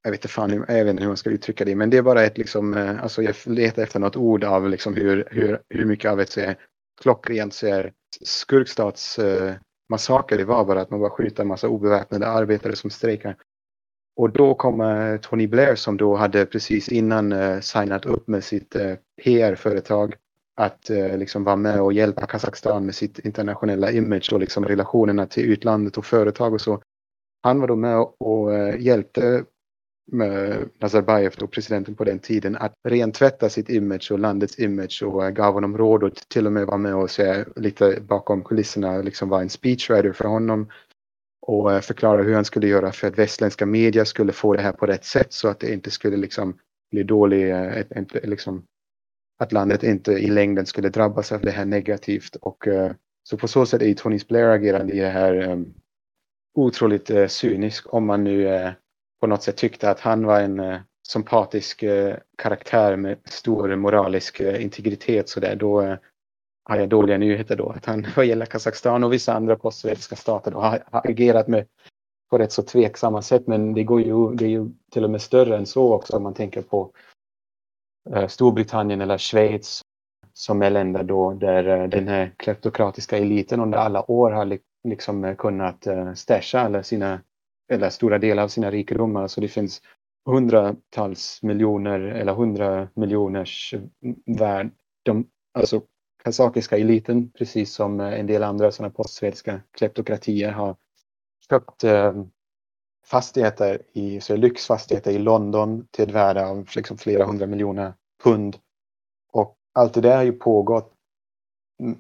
jag vet inte fan jag vet inte hur man ska uttrycka det, men det är bara ett liksom, alltså jag letar efter något ord av liksom hur, hur, hur mycket av ett så klockrent så här, det var bara att man bara skjuter en massa obeväpnade arbetare som strejkar. Och då kommer Tony Blair som då hade precis innan eh, signat upp med sitt eh, PR-företag att eh, liksom vara med och hjälpa Kazakstan med sitt internationella image och liksom relationerna till utlandet och företag och så. Han var då med och eh, hjälpte med Nazarbayev, då presidenten på den tiden, att rentvätta sitt image och landets image och eh, gav honom råd och till och med var med och se lite bakom kulisserna, liksom var en speechwriter för honom och eh, förklara hur han skulle göra för att västländska media skulle få det här på rätt sätt så att det inte skulle liksom bli dålig, eh, ett, ett, liksom, att landet inte i längden skulle drabbas av det här negativt. Och, eh, så på så sätt är Tony Blair agerande i det här um, otroligt uh, cynisk om man nu uh, på något sätt tyckte att han var en uh, sympatisk uh, karaktär med stor moralisk uh, integritet så där, då uh, har jag dåliga nyheter då. Att han vad gäller Kazakstan och vissa andra postsovjetiska stater då, har, har agerat med på rätt så tveksamma sätt. Men det, går ju, det är ju till och med större än så också om man tänker på eh, Storbritannien eller Schweiz som är länder då där eh, den här kleptokratiska eliten under alla år har liksom eh, kunnat eh, stasha alla sina, eller stora delar av sina rikedomar. Så det finns hundratals miljoner eller hundra miljoners mm, värde. De, alltså kazakiska eliten, precis som eh, en del andra sådana postsvenska kleptokratier har köpt eh, fastigheter i, så lyxfastigheter i London till ett värde av liksom flera hundra miljoner pund. Och allt det där har ju pågått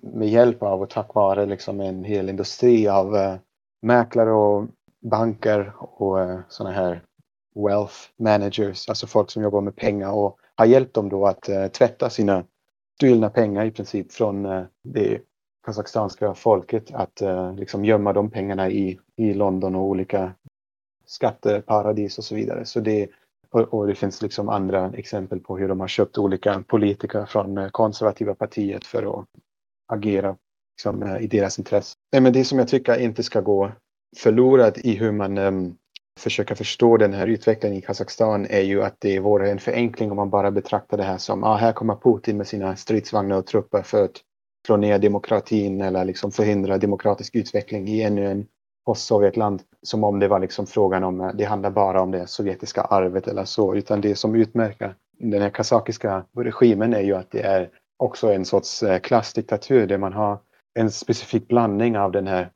med hjälp av och tack vare liksom en hel industri av uh, mäklare och banker och uh, sådana här wealth managers, alltså folk som jobbar med pengar och har hjälpt dem då att uh, tvätta sina stulna pengar i princip från eh, det kazakstanska folket att eh, liksom gömma de pengarna i, i London och olika skatteparadis och så vidare. Så det, och det finns liksom andra exempel på hur de har köpt olika politiker från eh, konservativa partiet för att agera liksom, i deras intresse. men det som jag tycker inte ska gå förlorat i hur man um, försöka förstå den här utvecklingen i Kazakstan är ju att det vore en förenkling om man bara betraktar det här som ah, här kommer Putin med sina stridsvagnar och trupper för att slå ner demokratin eller liksom förhindra demokratisk utveckling i ännu en post-Sovjetland. Som om det var liksom frågan om, eh, det handlar bara om det sovjetiska arvet eller så, utan det som utmärker den här kazakiska regimen är ju att det är också en sorts eh, klassdiktatur där man har en specifik blandning av, den här,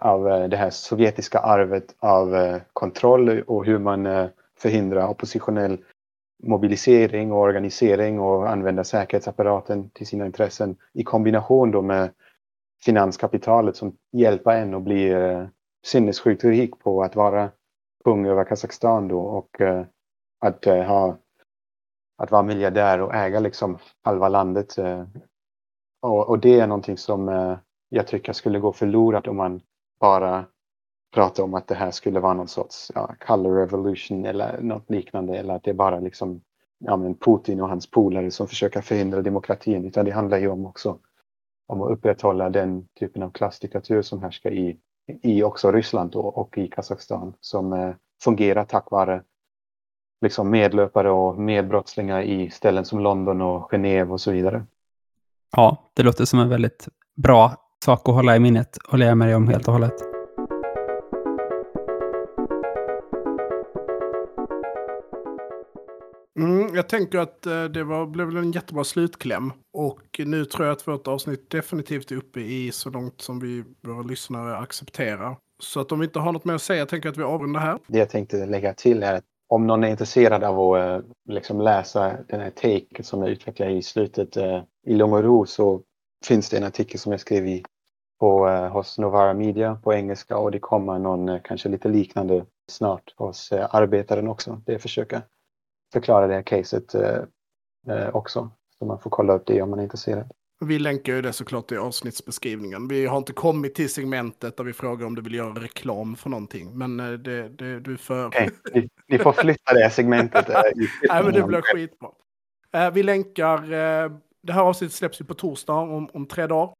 av eh, det här sovjetiska arvet av eh, kontroll och hur man eh, förhindrar oppositionell mobilisering och organisering och använda säkerhetsapparaten till sina intressen i kombination då med finanskapitalet som hjälper en att bli sinnessjukt rik på att vara kung över Kazakstan då och att ha att vara miljardär och äga liksom halva landet och, och, det är någonting som eh, jag tycker skulle gå förlorat om man bara pratar om att det här skulle vara någon sorts ja, color revolution eller något liknande eller att det är bara liksom ja, men Putin och hans polare som försöker förhindra demokratin utan det handlar ju om också om att upprätthålla den typen av klassdiktatur som härskar i i också Ryssland då, och i Kazakstan som eh, fungerar tack vare liksom medlöpare och medbrottslingar i ställen som London och Genève och så vidare. Ja, det låter som en väldigt bra sak att hålla i minnet och lära mig om helt och hållet. Mm, jag tänker att eh, det var, blev en jättebra slutkläm. Och nu tror jag att vårt avsnitt definitivt är uppe i så långt som vi våra lyssnare accepterar. Så att om vi inte har något mer att säga tänker jag att vi avrundar här. Det jag tänkte lägga till är att om någon är intresserad av att eh, liksom läsa den här take som jag utvecklade i slutet eh, i lugn och ro så finns det en artikel som jag skrev i på, eh, hos Novara Media på engelska och det kommer någon kanske lite liknande snart hos Arbetaren också. Det försöker förklara det här caset också. Så man får kolla upp det om man är intresserad. Vi länkar ju det såklart i avsnittsbeskrivningen. Vi har inte kommit till segmentet där vi frågar om du vill göra reklam för någonting. Men eh, det, det, du för... Okay. Ni, ni, får flytta det segmentet. Nej, men det blir skitbra. Vi länkar, det här avsnittet släpps ju på torsdag om, om tre dagar.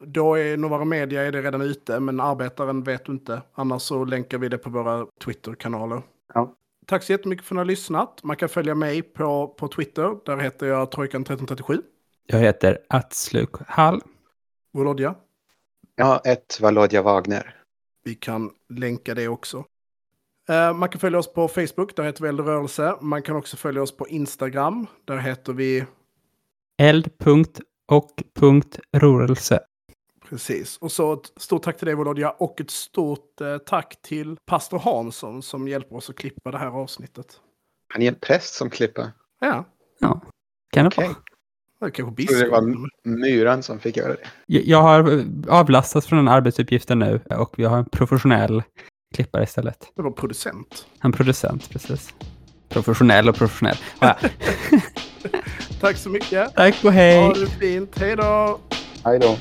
Då är Novara Media är det redan ute, men Arbetaren vet du inte. Annars så länkar vi det på våra Twitter-kanaler. Ja. Tack så jättemycket för att ni har lyssnat. Man kan följa mig på, på Twitter. Där heter jag Trojkan1337. Jag heter Atsluk Hall. Volodja. Ja, ett Volodja Wagner. Vi kan länka det också. Uh, man kan följa oss på Facebook, där heter vi Eldrörelse. Man kan också följa oss på Instagram, där heter vi... Eld.och.rörelse. Precis. Och så ett stort tack till dig Volodja och ett stort eh, tack till pastor Hansson som hjälper oss att klippa det här avsnittet. Han är en präst som klipper? Ja. Ja, kan det okay. vara. Det kanske biskop. Det var myran som fick göra det. Jag har avlastats från den arbetsuppgiften nu och vi har en professionell klippare istället. Det var producent. En producent, precis. Professionell och professionell. Ja. Tack så mycket. Tack och hej. Ha det fint. Hej då. Hej då.